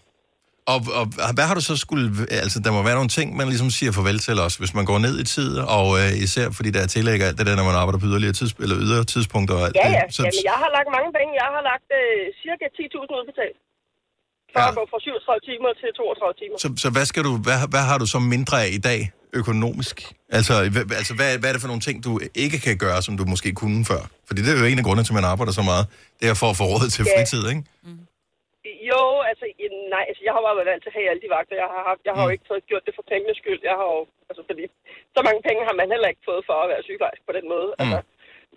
A: Og, og hvad har du så skulle... Altså, der må være nogle ting, man ligesom siger farvel til også, hvis man går ned i tid, og øh, især fordi der er tillæg og alt det der, når man arbejder på yderligere tids, eller ydre tidspunkter og alt
R: Ja,
A: det.
R: ja.
A: Så,
R: Jamen, jeg har lagt mange penge. Jeg har lagt øh, cirka 10.000 udbetalt. For at gå fra 37 timer til 32 timer.
A: så, så hvad, skal du, hvad, hvad har du så mindre af i dag økonomisk? Altså, hvad, altså hvad, hvad er det for nogle ting, du ikke kan gøre, som du måske kunne før? Fordi det er jo en af grundene til, at man arbejder så meget. Det er for at få råd til
R: Ja.
A: fritid, ikke?
R: Jo, altså, nej, altså, jeg har bare været vant til at have alle de vagter, jeg har haft. Jeg har
A: Mm.
R: jo ikke fået gjort det for pengenes skyld. Jeg har jo, altså, fordi så mange penge har man heller ikke fået for at være sygeplejerske på den måde.
A: Mm.
R: Altså,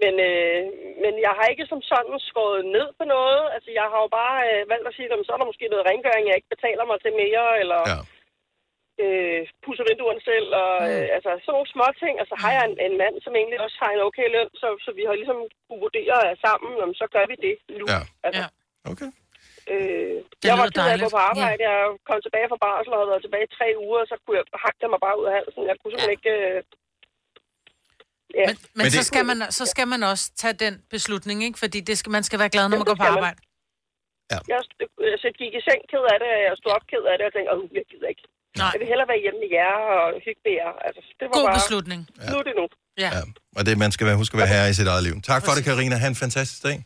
R: men, øh, men jeg har ikke som sådan skåret ned på noget. Altså, jeg har jo bare øh, valgt at sige, at så er der måske noget rengøring, jeg ikke betaler mig til mere, eller
A: ja.
R: øh, pusser vinduerne selv, og øh, altså, sådan nogle små ting. Og så har jeg en, en mand, som egentlig også har en okay løn, så, så vi har ligesom kunne vurdere sammen, om så gør vi det nu.
A: Ja.
R: Altså,
A: Okay.
R: Øh,
B: Det
R: jeg var ked af at gå på arbejde. Jeg kom tilbage fra barsel og havde været tilbage i tre uger, og så kunne jeg hakke mig bare ud af halsen. Jeg kunne simpelthen ikke... Øh... Ja.
B: Men, men, så, skal man, så skal man også tage den beslutning, ikke? Fordi det skal, man skal være glad, når man går på arbejde.
R: Jeg, altså, jeg gik i seng ked af det, og jeg stod op ked af det, og tænkte, åh, jeg gider ikke.
B: Nej.
R: Jeg vil hellere være hjemme med jer og hygge med jer. Altså, det var
B: God
R: bare...
B: beslutning.
R: Nu er det nu.
B: Ja.
A: ja. Og det, man skal være, huske at være herre i sit eget liv. Tak for det, Karina. Ha' en fantastisk dag.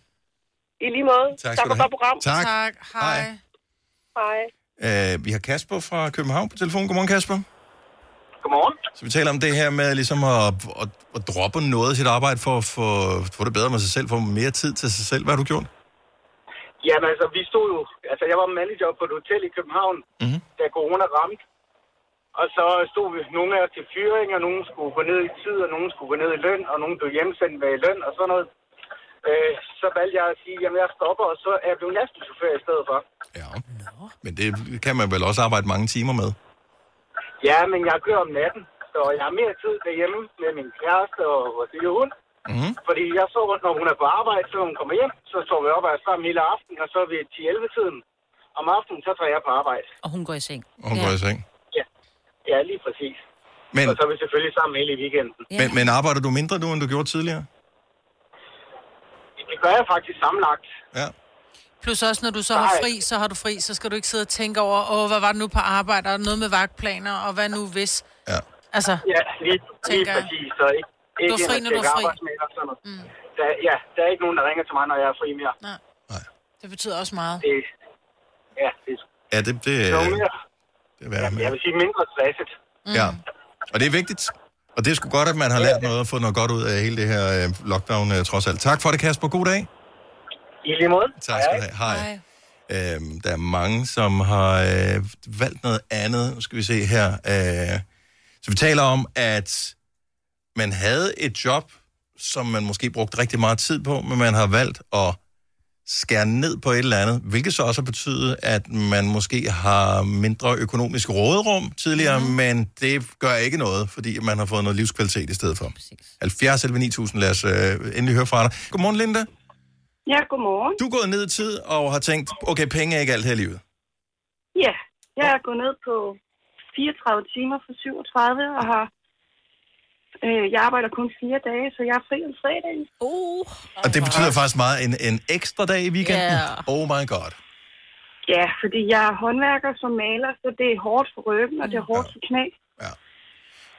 R: I lige måde.
A: Tak
R: tak
A: skal
R: for godt program.
A: Tak.
B: Tak. Hej.
R: Hej.
A: Uh, vi har Kasper fra København på telefon. Godmorgen, Kasper.
M: Godmorgen.
A: Så vi taler om det her med ligesom at, at, at droppe noget af sit arbejde for at få, få det bedre med sig selv, få mere tid til sig selv. Hvad har du gjort?
M: Jamen altså, vi stod jo... Altså, jeg var manager på et hotel i København,
A: Mhm.
M: da corona ramte. Og så stod vi nogle af os til fyring, og nogen skulle gå ned i tid, og nogen skulle gå ned i løn, og nogen blev hjemsendt med løn og sådan noget. Øh, så valgte jeg at sige, jamen jeg stopper, og så er jeg blevet lastbilchauffør i stedet for.
A: Men det kan man vel også arbejde mange timer med.
M: Ja, men jeg kører om natten, så jeg har mere tid derhjemme med min kæreste og vores lille hund.
A: Mm-hmm.
M: Fordi jeg så, når hun er på arbejde, så hun kommer hjem, så står vi op og er sammen hele aften, og så ved 10-11-tiden om aftenen, så tager jeg på arbejde.
C: Og hun går i seng.
A: Og hun går i seng.
M: Ja, lige præcis.
A: Men,
M: Og så er vi selvfølgelig sammen hele weekenden.
A: men, men arbejder du mindre nu, end du gjorde tidligere?
M: Det gør jeg faktisk sammenlagt.
A: Ja.
B: Plus også, når du så har
M: Nej.
B: fri, så har du fri, så skal du ikke sidde og tænke over, åh, hvad var det nu på arbejde, og noget med vagtplaner, og hvad nu hvis.
A: Ja.
B: Altså,
M: Ja, lige, lige
B: Tænker jeg.
M: præcis. Så ikke, ikke
B: Du er fri, når du er fri.
M: og sådan noget. Der, ja, der er ikke nogen, der ringer til mig, når jeg er fri mere.
B: det betyder også meget.
M: Det, ja, det er
A: Ja, det, det,
M: mere,
A: det er værd med.
M: jeg vil sige mindre stresset.
A: Ja. Og det er vigtigt. Og det er sgu godt, at man har lært noget og fået noget godt ud af hele det her øh, lockdown, øh, trods alt. Tak for det, Kasper. God dag.
M: I lige måde.
A: Tak skal du have. Hej. Øhm, der er mange, som har øh, valgt noget andet. Nu skal vi se her. Øh, så vi taler om, at man havde et job, som man måske brugte rigtig meget tid på, men man har valgt at skære ned på et eller andet, hvilket så også har betydet, at man måske har mindre økonomisk råderum tidligere, mm. men det gør ikke noget, fordi man har fået noget livskvalitet i stedet for. 70 11 9000, lad os øh, endelig høre fra dig. Godmorgen, Linda.
S: Ja, godmorgen.
A: Du er gået ned i tid og har tænkt, okay, penge er ikke alt her i livet.
S: Ja, jeg er gået ned på 34 timer for 37 og har... Øh, jeg arbejder kun fire dage, så jeg er fri om fredagen.
C: Uh.
A: Og det betyder faktisk meget en, en ekstra dag i weekenden.
S: Ja.
A: Oh my god.
S: Ja, fordi jeg er håndværker som maler, så det er hårdt for ryggen, og det er hårdt for knæ.
A: Ja.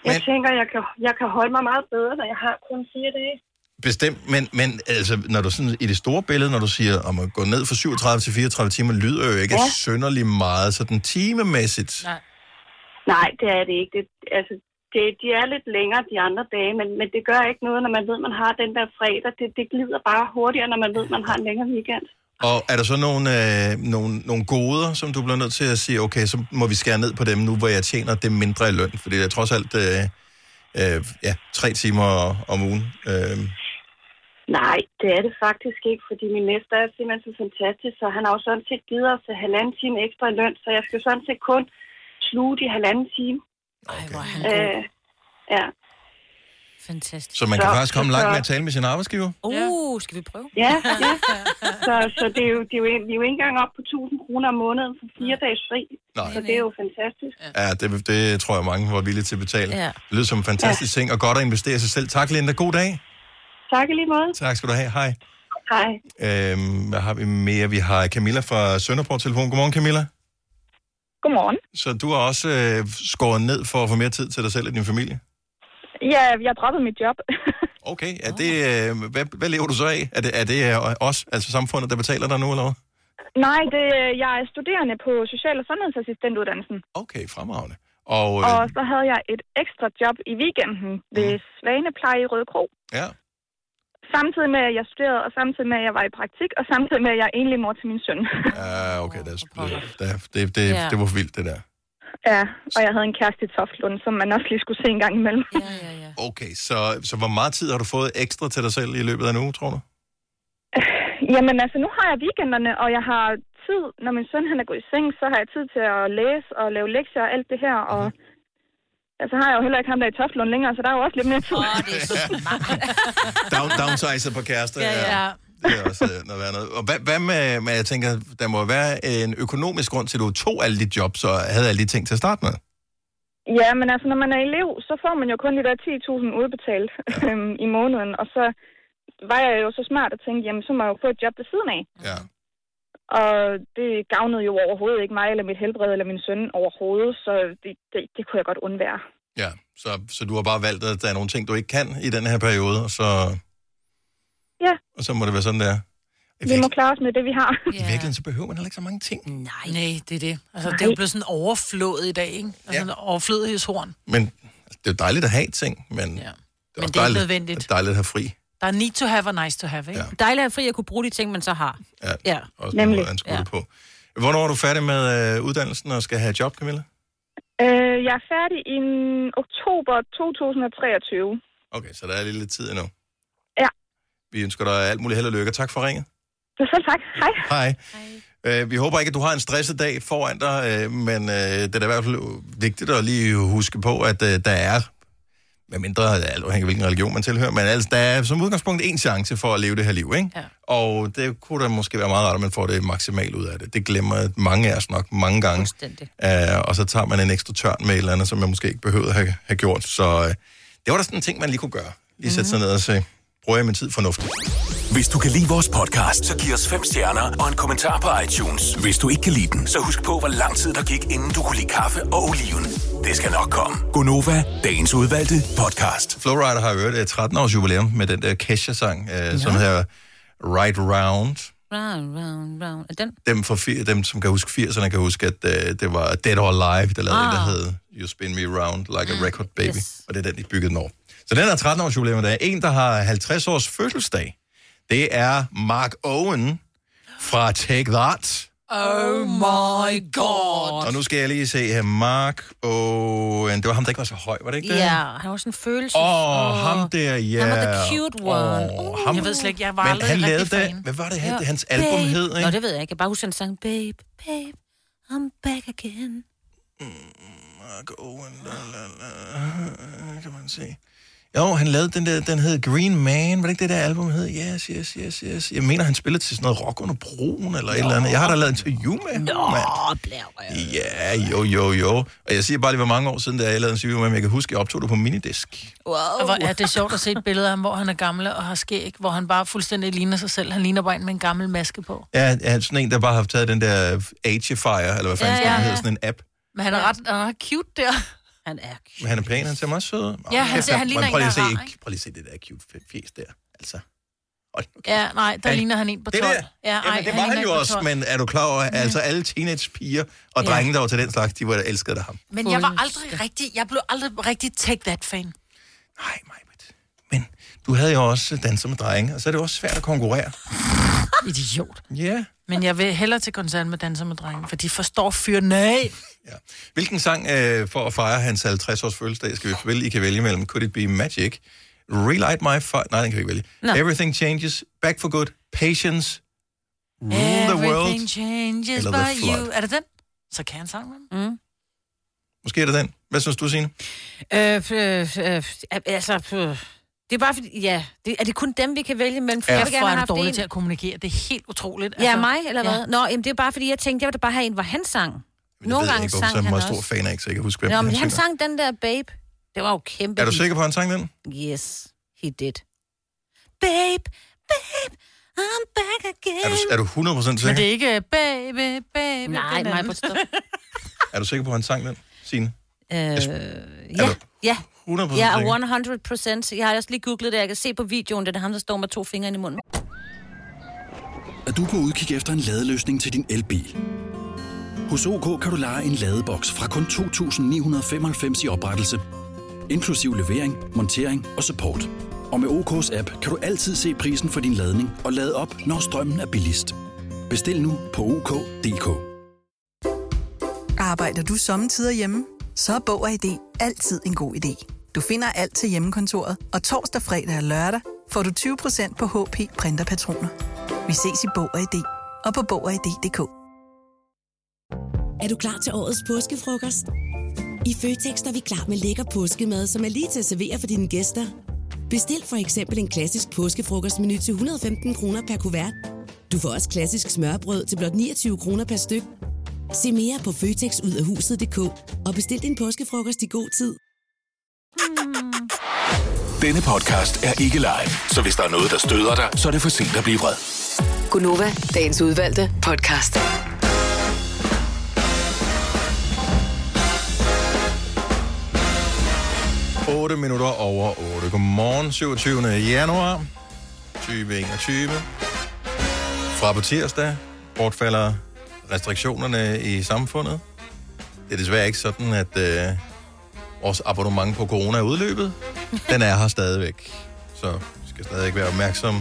S: Jeg tænker, jeg kan, jeg kan holde mig meget bedre, når jeg har kun fire dage.
A: Bestemt, men, men altså, når du sådan, i det store billede, når du siger om at gå ned fra 37 til 34 timer, lyder jo ikke Ja. synderlig meget, sådan timemæssigt.
S: Nej. Nej, det er det ikke. Det, altså, det, de er lidt længere de andre dage, men, men det gør ikke noget, når man ved, man har den der fredag. Det, det glider bare hurtigere, når man ved, man har en længere weekend.
A: Og er der så nogle, øh, nogle, nogle goder, som du bliver nødt til at sige, okay, så må vi skære ned på dem nu, hvor jeg tjener det mindre i løn? Fordi det er trods alt øh, øh, ja, tre timer om ugen. Øh,
S: Nej, det er det faktisk ikke, fordi min næste er simpelthen så fantastisk, så han har jo sådan set givet os halvanden time ekstra i løn, så jeg skal sådan set kun sluge de halvanden time.
C: Ej, hvor er han
S: Øh, ja.
C: Fantastisk.
A: så man kan
S: Så-
A: faktisk komme langt
S: så-
A: med at tale med sin arbejdsgiver?
C: Uh, skal vi prøve?
S: Ja, ja. Så, så det, er jo, det er jo, vi er jo ikke engang op på 1000 kroner om måneden for fire dages fri.
A: Nej.
S: Så det er jo fantastisk.
A: Ja, det, det tror jeg mange var villige til at betale.
S: Ja.
A: Det lyder som en fantastisk ting, og godt at investere i sig selv. Tak, Linda. God dag.
S: Tak lige måde.
A: Tak skal du have. Hej.
S: Hej.
A: Øhm, hvad har vi mere? Vi har Camilla fra Sønderport Telefon. Godmorgen, Camilla.
T: Godmorgen.
A: Så du har også øh, skåret ned for at få mere tid til dig selv og din familie?
T: Ja, jeg droppede mit job.
A: Okay, er det, øh, hvad, hvad lever du så af? Er det, er det øh, os, altså samfundet, der betaler dig nu, eller hvad?
T: Nej, det, jeg er studerende på social- og sundhedsassistentuddannelsen.
A: Okay, fremragende. Og, øh,
T: Og så havde jeg et ekstra job i weekenden ved Svanepleje i Røde Kro.
A: Ja.
T: Samtidig med, at jeg studerede, og samtidig med, at jeg var i praktik, og samtidig med, at jeg er enlig mor til min søn.
A: Ja, okay, det, er, det, det, det, det var for vildt, det der.
T: ja, og jeg havde en kæreste i Toftlund, som man også lige skulle se en gang imellem. Ja,
C: ja, ja.
A: Okay, så, så hvor meget tid har du fået ekstra til dig selv i løbet af en uge, tror du?
T: Jamen altså, nu har jeg weekenderne, og jeg har tid, når min søn han er gået i seng, så har jeg tid til at læse og lave lektier og alt det her, og altså, har jeg jo heller ikke ham der i Toftlund længere, så der er jo også lidt mere tid. Åh, det er
A: Down, downsizer på kærester.
T: Ja, ja.
A: Det er også øh, noget værd noget. Og hvad, hvad med, med, jeg tænker, der må være en økonomisk grund til, at du tog alle de jobs og havde alle de ting til at starte med?
T: Ja, men altså, når man er elev, så får man jo kun de der 10.000 udbetalt øhm, i måneden, og så var jeg jo så smart at tænke, jamen, så må jeg jo få et job ved siden af.
A: Ja.
T: Og det gavnede jo overhovedet ikke mig, eller mit helbred, eller min søn overhovedet, så det, det, det kunne jeg godt undvære.
A: Ja, så, så du har bare valgt, at der er nogle ting, du ikke kan i den her periode, og så,
T: Ja,
A: og så må det være sådan, der.
T: vi må klare os med det, vi har.
A: I virkeligheden, så behøver man heller ikke så mange ting.
B: Nej. Nej, det er det. Altså, det er jo blevet sådan overflået i dag, ikke? Altså, ja. overflødighedshorn.
A: Men altså, det er jo dejligt at have ting, men, ja. det er,
B: Men det er ikke
A: dejligt,
B: nødvendigt.
A: Det er dejligt at have fri.
B: Der er need to have og nice to have, ikke? Ja.
C: Dejligt at fri at kunne bruge de ting, man så har.
A: Ja,
C: ja.
A: også Nemlig. Måde, ja. på. Hvornår er du færdig med øh, uddannelsen og skal have job, Camilla?
T: Øh, jeg er færdig i oktober 2023.
A: Okay, så der er lidt tid endnu.
T: Ja.
A: Vi ønsker dig alt muligt held og lykke. Tak for ringet.
T: Så selv tak. Hej.
A: Hej. Hej. Øh, vi håber ikke, at du har en stresset dag foran dig, øh, men øh, det er da i hvert fald vigtigt at lige huske på, at øh, der er, med mindre alt afhængig af hvilken religion man tilhører, men altså, der er som udgangspunkt en chance for at leve det her liv, ikke?
B: Ja.
A: Og det kunne da måske være meget rart, at man får det maksimalt ud af det. Det glemmer mange af os nok mange gange. Uh, og så tager man en ekstra tørn med et eller andet, som man måske ikke behøvede at have, have gjort. Så uh, det var da sådan en ting, man lige kunne gøre. Lige sætte sig ned og se, bruger jeg min tid fornuftigt?
Q: Hvis du kan lide vores podcast, så giv os fem stjerner og en kommentar på iTunes. Hvis du ikke kan lide den, så husk på, hvor lang tid der gik, inden du kunne lide kaffe og oliven. Det skal nok komme. Gonova, dagens udvalgte podcast.
A: Flowrider har jo et 13-års jubilæum med den der Kesha-sang, uh, som hedder Right Round.
C: Round, round, round. Er den?
A: Dem, for, fi- dem som kan huske 80'erne, kan huske, at uh, det var Dead or Alive, der lavede ah. en, der
C: Ah.
A: hed You Spin Me Round Like a Record Baby. Yes. Og det er den, de byggede den over. Så den er 13-års jubilæum. Der er en, der har 50 års fødselsdag. Det er Mark Owen fra Take That.
B: Oh my god.
A: Og nu skal jeg lige se her. Mark Owen. Det var ham, der ikke var så høj, var det ikke det?
C: Ja, han var sådan en følelse.
A: Åh, oh, ham der, ja.
C: Han var the cute one.
A: Oh, ham.
B: Jeg ved slet ikke, jeg var
A: Men
B: aldrig
A: han lavede det, hvad var det, han, hans album
C: babe.
A: hed, ikke?
C: Nå, det ved jeg ikke. Jeg bare husker, han sang, babe, babe, I'm back again.
A: Mark Owen, la, la, la, kan man se. Jo, han lavede den der, den hed Green Man, var det ikke det der album hed? Yes, yes, yes, yes. Jeg mener, han spillede til sådan noget rock under broen, eller et eller andet. Jeg har da lavet en interview med ham, mand. Ja, jo, jo, jo. Og jeg siger bare lige, hvor mange år siden, det er, jeg lavede en interview med ham. Jeg kan huske, jeg optog det på minidisk.
B: Wow. Og hvor er det sjovt at se et billede af ham, hvor han er gammel og har skæg, hvor han bare fuldstændig ligner sig selv. Han ligner bare en med en gammel maske på.
A: Ja, jeg er sådan en, der bare har taget den der Agifier, eller hvad fanden
B: Ja,
A: ja,
B: ja,
A: ja,
B: ja.
A: hedder, sådan en app.
B: Men han er ret, han er ret cute der.
C: Han er
A: Men han er pæn, han ser meget sød ud.
B: Ja, han ser- han ligner
A: prøv lige se,
B: rar, ikke?
A: Prøv lige at se det der cute fjes der. Altså,
B: Ja, nej, der
A: Han-
B: ligner han en på
A: Det
B: 12.
A: der,
B: Ja,
A: Jamen, det var han jo også, men er du klar over, at altså alle teenagepiger og
B: Ja.
A: drenge, der var til den slags, de var elskede af ham.
B: Men jeg var aldrig rigtig, jeg blev aldrig rigtig Take That-fan.
A: Du havde jo også danser med drenge, og så er det også svært at konkurrere.
B: Idiot.
A: Ja.
B: Men jeg vil hellere til koncert med Danser med Drenge, for de forstår fyren af.
A: Hvilken sang øh, for at fejre hans 50-års fødselsdag skal vi spille? I kan vælge mellem Could It Be Magic, Relight My Fire... Nej, den kan vi ikke vælge.
B: Nå.
A: Everything Changes, Back for Good, Patience, Rule the
B: Everything
A: World.
B: changes
A: eller
B: by
A: The Flood.
B: you. Er det den? Så kan han sange med.
C: Mm.
A: Måske er det den. Hvad synes du, Signe?
C: Øh, øh, øh, altså, øh, det er bare fordi, ja, det, er det kun dem, vi kan vælge mellem? For
B: Ja.
C: jeg vil gerne
B: er
C: have
B: dårlig
C: en.
B: til at kommunikere? Det er helt utroligt.
C: Ja, mig, eller hvad? Nå, jamen, det er bare fordi, jeg tænkte, jeg ville da bare have en, hvor han sang.
A: Det
C: Nogle gange
A: ikke,
C: sang
A: så er jeg
C: han
A: meget stor
C: også.
A: fan af, ikke så jeg kan huske, hvem
C: Nå, men
A: han
C: han sang den der Babe. Det var jo kæmpe
A: Er du sikker på, at han sang den?
C: Yes, he did. Babe, babe, I'm back again.
A: Er du, er du 100% sikker?
B: Men det er ikke baby, baby.
C: Nej, mig på.
A: Er du sikker på, at han sang den, Signe?
C: Øh,
A: Er
C: ja,
A: du
C: ja.
A: 100%
C: Jeg er
A: sikker?
C: 100 procent. Jeg har også lige googlet det. Jeg kan se på videoen, det er ham, der står med to fingre i munden.
N: Er du på udkig efter en ladeløsning til din elbil? Hos OK kan du lege en ladeboks fra kun 2.995 i oprettelse, inklusiv levering, montering og support. Og med OK's app kan du altid se prisen for din ladning og lade op, når strømmen er billigst. Bestil nu på OK.dk.
O: Arbejder du sommetider hjemme? Så er Bog og ID altid en god idé. Du finder alt til hjemmekontoret, og torsdag, fredag og lørdag får du 20% på HP printerpatroner. Vi ses i Bog og ID og på Bog og ID.dk.
P: Er du klar til årets påskefrokost? I Føtex er vi klar med lækker påskemad, som er lige til at servere for dine gæster. Bestil for eksempel en klassisk påskefrokostmenu til 115 kroner per kuvert. Du får også klassisk smørbrød til blot 29 kroner per styk. Se mere på føtexudafhuset.dk og bestil din påskefrokost i god tid.
Q: Denne podcast er ikke live, så hvis der er noget, der støder dig, så er det for sent at blive vred.
F: Gunova, dagens udvalgte podcast.
A: 8 minutter over 8. Godmorgen, 27. januar 2021. Fra på tirsdag bortfalder restriktionerne i samfundet. Det er desværre ikke sådan, at øh, vores abonnement på corona er udløbet. Den er her stadigvæk. Så vi skal stadig være opmærksom.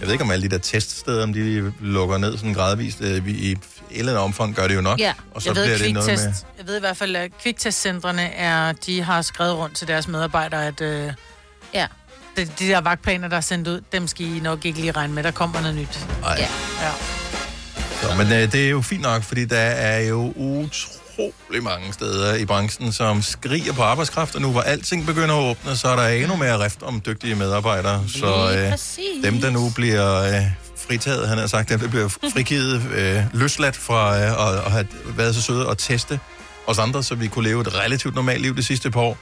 A: Jeg ved ikke, om alle de der teststeder, om de lukker ned sådan gradvist. Øh, vi- I et eller andet omfang gør det jo nok.
B: Ja,
A: og så
B: jeg ved,
A: bliver det noget med...
B: jeg ved i hvert fald, at kviktestcentrene er, de har skrevet rundt til deres medarbejdere, at øh,
C: ja.
B: de, de der vagtplaner, der er sendt ud, dem skal I nok ikke lige regne med, der kommer noget nyt.
A: Ej.
B: Ja. ja.
A: Så, men øh, det er jo fint nok, fordi der er jo utrolig mange steder i branchen, som skriger på arbejdskraft, og nu hvor alting begynder at åbne, så er der endnu mere rift om dygtige medarbejdere. Så øh,
C: præcis.
A: dem, der nu bliver øh, fritaget, han har sagt, dem, der bliver frigivet, øh, løsladt fra øh, at, at have været så søde og teste os andre, så vi kunne leve et relativt normalt liv de sidste par år.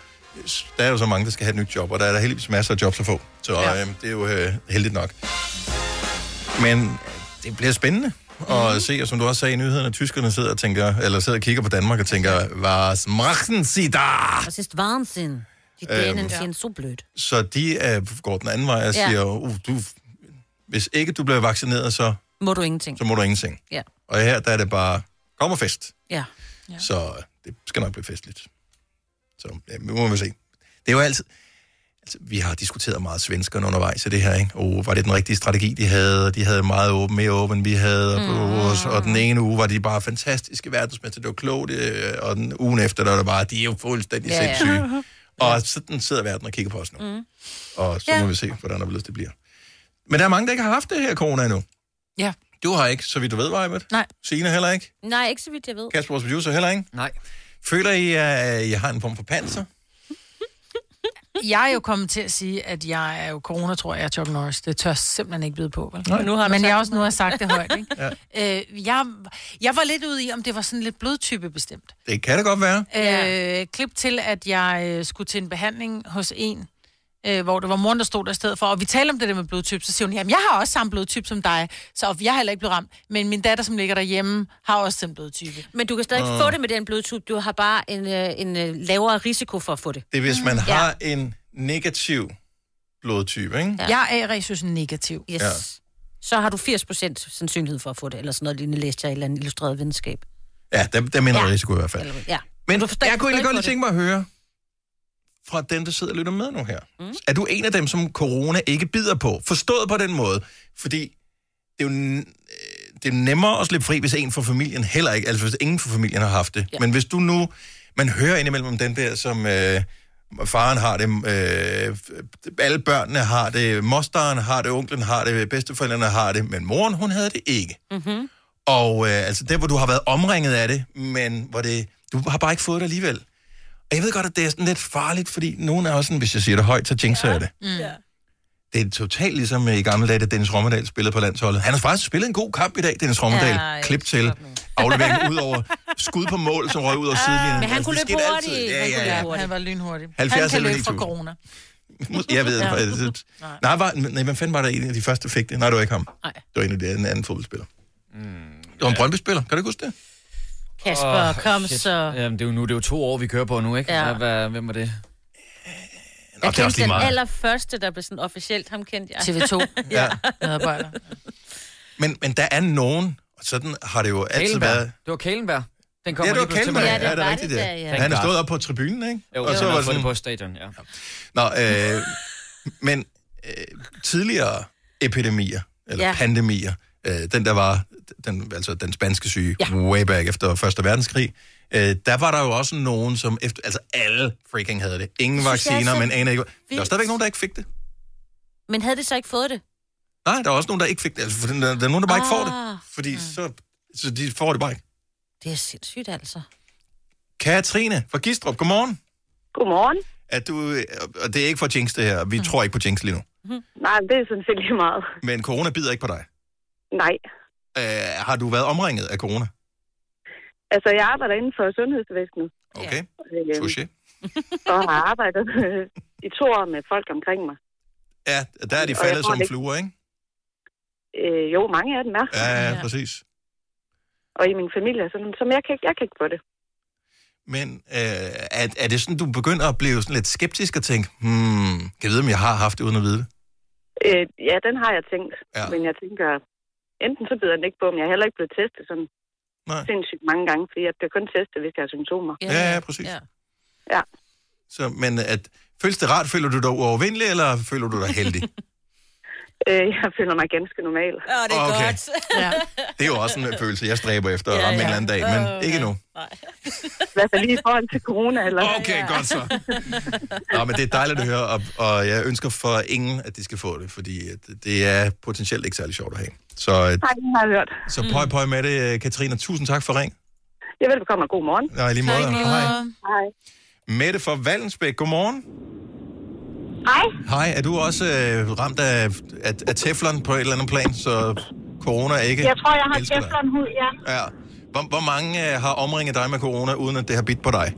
A: Der er jo så mange, der skal have et nyt job, og der er der heldigvis masser af jobs at få. Så
B: Ja.
A: øh, det er jo øh, heldigt nok. Men det bliver spændende at
C: Mhm.
A: se, og som du også sagde i nyhederne, tyskerne sidder og tænker, eller sidder og kigger på Danmark og tænker, was machen Sie da?
C: Das ist Wahnsinn.
A: Øhm.
C: Dänen sind so blöd.
A: Så de er, går den anden vej og
C: Ja.
A: siger, uh, du, hvis ikke du bliver vaccineret, så,
C: Må du ingenting.
A: så må du ingenting.
C: Ja.
A: Og her, der er det bare, kom og fest.
C: Ja.
A: Ja. Så det skal nok blive festligt. Så ja, må vi se. Det er jo altid... Altså, vi har diskuteret meget svenskerne undervejs i det her, ikke? Og var det den rigtige strategi, de havde? Og De havde meget åben, mere åben, vi havde. Mm. Og, og den ene uge var de bare fantastiske verdensmester. Det var klogt. øh, Og den ugen efter, der var det bare, de er jo fuldstændig
C: Ja,
A: ja,
C: ja.
A: sindssyge. Og sådan sidder verden og kigger på os nu.
C: Mm.
A: Og så
B: Ja.
A: må vi se, hvordan og hvorledes det bliver. Men der er mange, der ikke har haft det her corona endnu.
B: Ja.
A: Du har ikke, så vidt du ved, Vejbet.
B: Nej.
A: Signe heller ikke.
C: Nej, ikke så vidt jeg ved.
A: Kasper, vores producer, heller ikke.
G: Nej.
A: Føler I, at I har en form for panser?
B: Jeg er jo kommet til at sige, at jeg er jo corona, tror jeg, er Chuck Norris. Det tør simpelthen ikke byde på, vel?
A: Nej.
B: Men, nu har Men jeg også nu har sagt det højt, ikke?
A: Ja.
B: øh, jeg, jeg var lidt ude i, om det var sådan lidt blodtype bestemt.
A: Det kan det godt være.
B: Øh, klip til, at jeg øh, skulle til en behandling hos en, øh, hvor det var moren, der stod der i stedet for. Og vi talte om det der med blodtype, så siger hun, jamen jeg har også samme blodtype som dig, så jeg har heller ikke blevet ramt. Men min datter, som ligger derhjemme, har også den blodtype.
C: Men du kan stadig
A: Åh.
C: få det med den blodtype. Du har bare en, øh, en øh, lavere risiko for at få det.
A: Det er, hvis man
C: Ja.
A: har en negativ blodtype, ikke?
B: Ja. Jeg er A-resus negativ.
C: Yes.
A: Ja.
C: Ja. Så har du 80% sandsynlighed for at få det, eller sådan noget lignende læste jeg i et eller andet illustreret videnskab.
A: Ja, der, der minder ja.
C: Ja.
A: risiko i hvert fald.
C: Ja.
A: Men
C: du forstår-
A: jeg kunne egentlig godt tænke mig at høre fra den, der sidder og lytter med nu her. Mm. Er du en af dem, som corona ikke bider på? Forstået på den måde. Fordi det er jo, øh, det er nemmere at slippe fri, hvis en fra familien heller ikke, altså hvis ingen fra familien har haft det. Ja. Men hvis du nu, man hører indimellem om den der, som øh, faren har det, øh, alle børnene har det, mosteren har det, onklen har det, bedsteforældrene har det, men moren, hun havde det ikke.
C: Mm-hmm.
A: Og øh, altså der, hvor du har været omringet af det, men hvor det, du har bare ikke fået det alligevel. Og jeg ved godt, at det er sådan lidt farligt, fordi nogen er også sådan, hvis jeg siger det højt, så jinxer jeg det.
B: Mm. Ja.
A: Det er totalt ligesom i gamle dage, da Dennis Rommedal spillede på landsholdet. Han har faktisk spillet en god kamp i dag, Dennis Rommedal.
C: Ja,
A: Ja,
C: ja,
A: Klip til afleveringen ud over skud på mål, som røg ud af sidelinjen.
C: Men han kunne
A: det
C: løbe hurtigt.
A: altid. Ja,
C: Han kunne
A: ja, ja.
B: Han var lynhurtig.
A: 70
B: han kan løbe fra
A: 9000.
B: corona.
A: Jeg ved
B: Ja.
A: ja. det. Nej, var, nej, hvem fanden var der en af de første, der fik det? Nej, det var ikke ham.
C: Nej.
A: Det var en af de en anden fodboldspiller. Mm, det var en Brøndby-spiller. Kan du ikke huske det?
C: Kasper,
G: Åh,
C: kom
G: shit.
C: så.
G: Jamen, det er jo nu, det er jo to år, vi kører på nu, ikke?
C: Ja.
G: Hvad, hvad, hvem var det?
C: Jeg
A: det er
C: kendte den
A: meget.
C: allerførste, der blev sådan officielt, ham kendte jeg.
B: TV2.
A: Ja.
B: Medarbejder.
A: Men, men der er nogen, og sådan har det jo altid
G: Kælenberg.
A: været.
G: Det var Kælenberg. Den
A: Ja,
G: kommer
A: det var Kælenberg.
G: til
A: Ja,
G: mig.
A: det er rigtigt,
C: det
A: det.
C: der, ja.
A: Han er stået op på tribunen, ikke?
G: Jo,
A: og så
G: han
A: var det
G: det
A: sådan,
G: på stadion, ja.
A: Nå, øh, men øh, tidligere epidemier, eller ja.
C: Ja.
A: pandemier, øh, den der var, den, altså den spanske syge, ja. way back efter Første Verdenskrig, øh, der var der jo også nogen, som efter, altså alle freaking havde det. Ingen
C: er
A: vacciner,
C: så
A: men anede ikke. Der var stadigvæk nogen, der ikke fik det.
C: Men havde det så ikke fået det?
A: Nej, der er også nogen, der ikke fik det. Altså, for der, der er nogen, der bare ikke får det.
C: Ah.
A: Fordi mm. så, så de får det bare ikke.
C: Det er sindssygt, altså.
A: Katrine fra Gistrup, godmorgen.
S: Godmorgen.
A: At du, og det er ikke for jinx det her. Vi mm. tror ikke på jinx lige nu.
S: Nej, det er sådan set lige meget.
A: Men corona bider ikke på dig.
S: Nej.
A: Øh, har du været omringet af corona?
S: Altså, jeg arbejder inden for sundhedsvæsenet.
A: Okay.
S: Øh,
A: Touché.
S: og har arbejdet øh, i to år med folk omkring mig.
A: Ja, der er de faldet som
S: det-
A: fluer, ikke?
S: Øh, jo, mange af dem er.
A: Ja, ja, præcis.
S: Og i min familie, så, som jeg kan, jeg kan ikke få det.
A: Men øh, er, er det sådan, du begynder at blive sådan lidt skeptisk og tænke, hmm, kan jeg vide, om jeg har haft det uden at vide det?
S: Øh, ja, den har jeg tænkt.
A: Ja.
S: Men jeg tænker, enten så bider den ikke på, men jeg er heller ikke blevet testet sådan
A: Nej.
S: sindssygt mange gange, fordi jeg bliver kun testet, hvis jeg har symptomer.
A: Ja, ja, præcis.
C: Ja.
S: Ja.
A: Så, men at, føles det rart? Føler du dig uovervindelig, eller føler du dig heldig?
S: Øh, jeg føler mig ganske normal.
C: Åh, det er
A: Okay.
C: godt.
S: Ja.
A: Det er jo også en følelse, jeg stræber efter at
S: Ja,
A: ramme en
S: ja.
A: eller anden dag, men
S: Åh,
A: ikke
S: ja.
A: nu.
S: I hvert fald lige i forhold til corona. Eller...
A: Okay, godt så. Nå, men det er dejligt at høre, og, og jeg ønsker for ingen, at de skal få det, fordi at det er potentielt ikke særlig sjovt at have. Så, øh,
S: Nej, det har jeg hørt.
A: så pøj, pøj med det, Katrine. Tusind tak for ring.
S: Jeg velbekomme og god morgen.
A: Ja, i lige måde. Hej.
S: Hej.
A: Mette fra Vallensbæk, godmorgen.
U: Hej.
A: Hej, er du også øh, ramt af, af, af teflon på et eller andet plan, så corona ikke
U: Jeg tror, jeg har teflonhud, ja.
A: Ja. Hvor, hvor mange øh, har omringet dig med corona, uden at det har bidt på dig?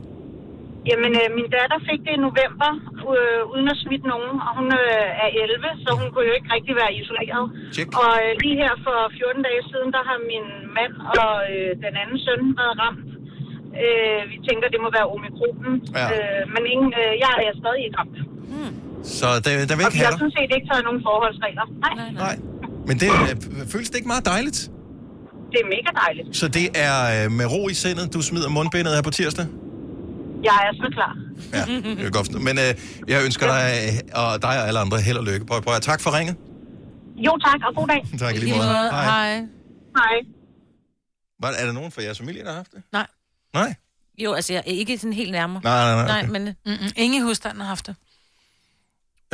U: Jamen, øh, min datter fik det i november, øh, uden at smitte nogen, og hun øh, er 11, så hun kunne jo ikke rigtig være isoleret.
A: Check.
U: Og øh, lige her for 14 dage siden, der har min mand og øh, den anden søn været ramt. Øh, vi tænker, det må være omikronen,
A: Ja.
U: øh, men ingen, øh, jeg er stadig ikke ramt.
A: Så der, der vil
U: Og
A: ikke
U: vi har
A: have dig.
U: sådan set ikke taget nogen forholdsregler. Nej,
A: Nej. Men det øh, føles det ikke meget dejligt?
U: det er mega dejligt.
A: Så det er øh, med ro i sindet, du smider mundbindet her på tirsdag?
U: Jeg er så klar.
A: Ja, det er godt. Men øh, jeg ønsker dig øh, og dig og alle andre held og lykke. Prøv, prøv, tak for ringet.
U: Jo tak, og god dag.
A: Tak i lige måde. Hej.
B: Hej.
U: Hej.
A: Var, er der nogen fra jeres familie, der har haft det?
B: Nej.
A: Nej?
C: Jo, altså jeg er ikke sådan helt nærmere.
A: Nej, nej, nej,
C: Nej,
A: okay.
C: men...
B: Mm-mm. Ingen i husstanden har haft det.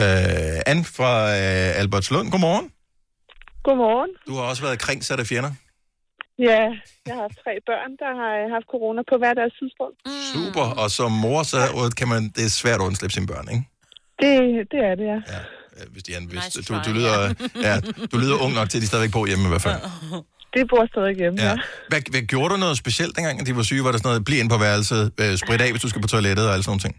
A: Øh, Anne fra øh, Albertslund, godmorgen.
T: Godmorgen.
A: Du har også været kringsat af fjender.
T: Ja, jeg har haft tre børn, der har øh, haft corona på hver deres tidspunkt.
A: Super. Og som mor, så kan man, det er svært at undslippe sine børn, ikke?
T: Det, det er det, ja.
A: Øh, Hvis de vis,
T: Nice
A: du, du, lyder, ja, du lyder ung nok til, at de stadigvæk bor hjemme i hvert fald.
T: Det bor stadig hjemme, ja.
A: Ja. Hvad, hvad gjorde du noget specielt, dengang at de var syge? Var der sådan noget, bliv ind på værelset, øh, sprit af, hvis du skal på toilettet og alle sådan nogle ting?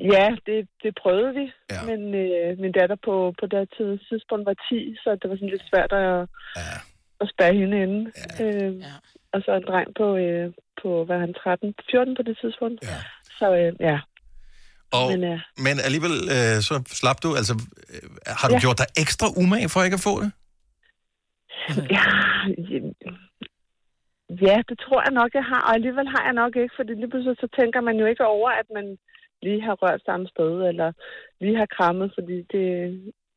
T: Ja, det, det prøvede vi.
A: Ja.
T: Men øh, min datter på, på det tid- tidspunkt var 10, så det var sådan lidt svært at,
A: ja.
T: at spærre hende inde. Ja. Øh, ja. Og så en dreng på, øh, på hvad han, 13, 14 på det tidspunkt.
A: Ja.
T: Så øh, ja.
A: Og,
V: Men, øh,
A: men alligevel, øh, så slap du. Altså, øh, har du
V: Ja.
A: gjort dig ekstra umage for ikke at få det?
V: ja, ja, det tror jeg nok, jeg har. Og alligevel har jeg nok ikke, fordi lige pludselig så tænker man jo ikke over, at man lige har rørt samme sted, eller lige har krammet, fordi det,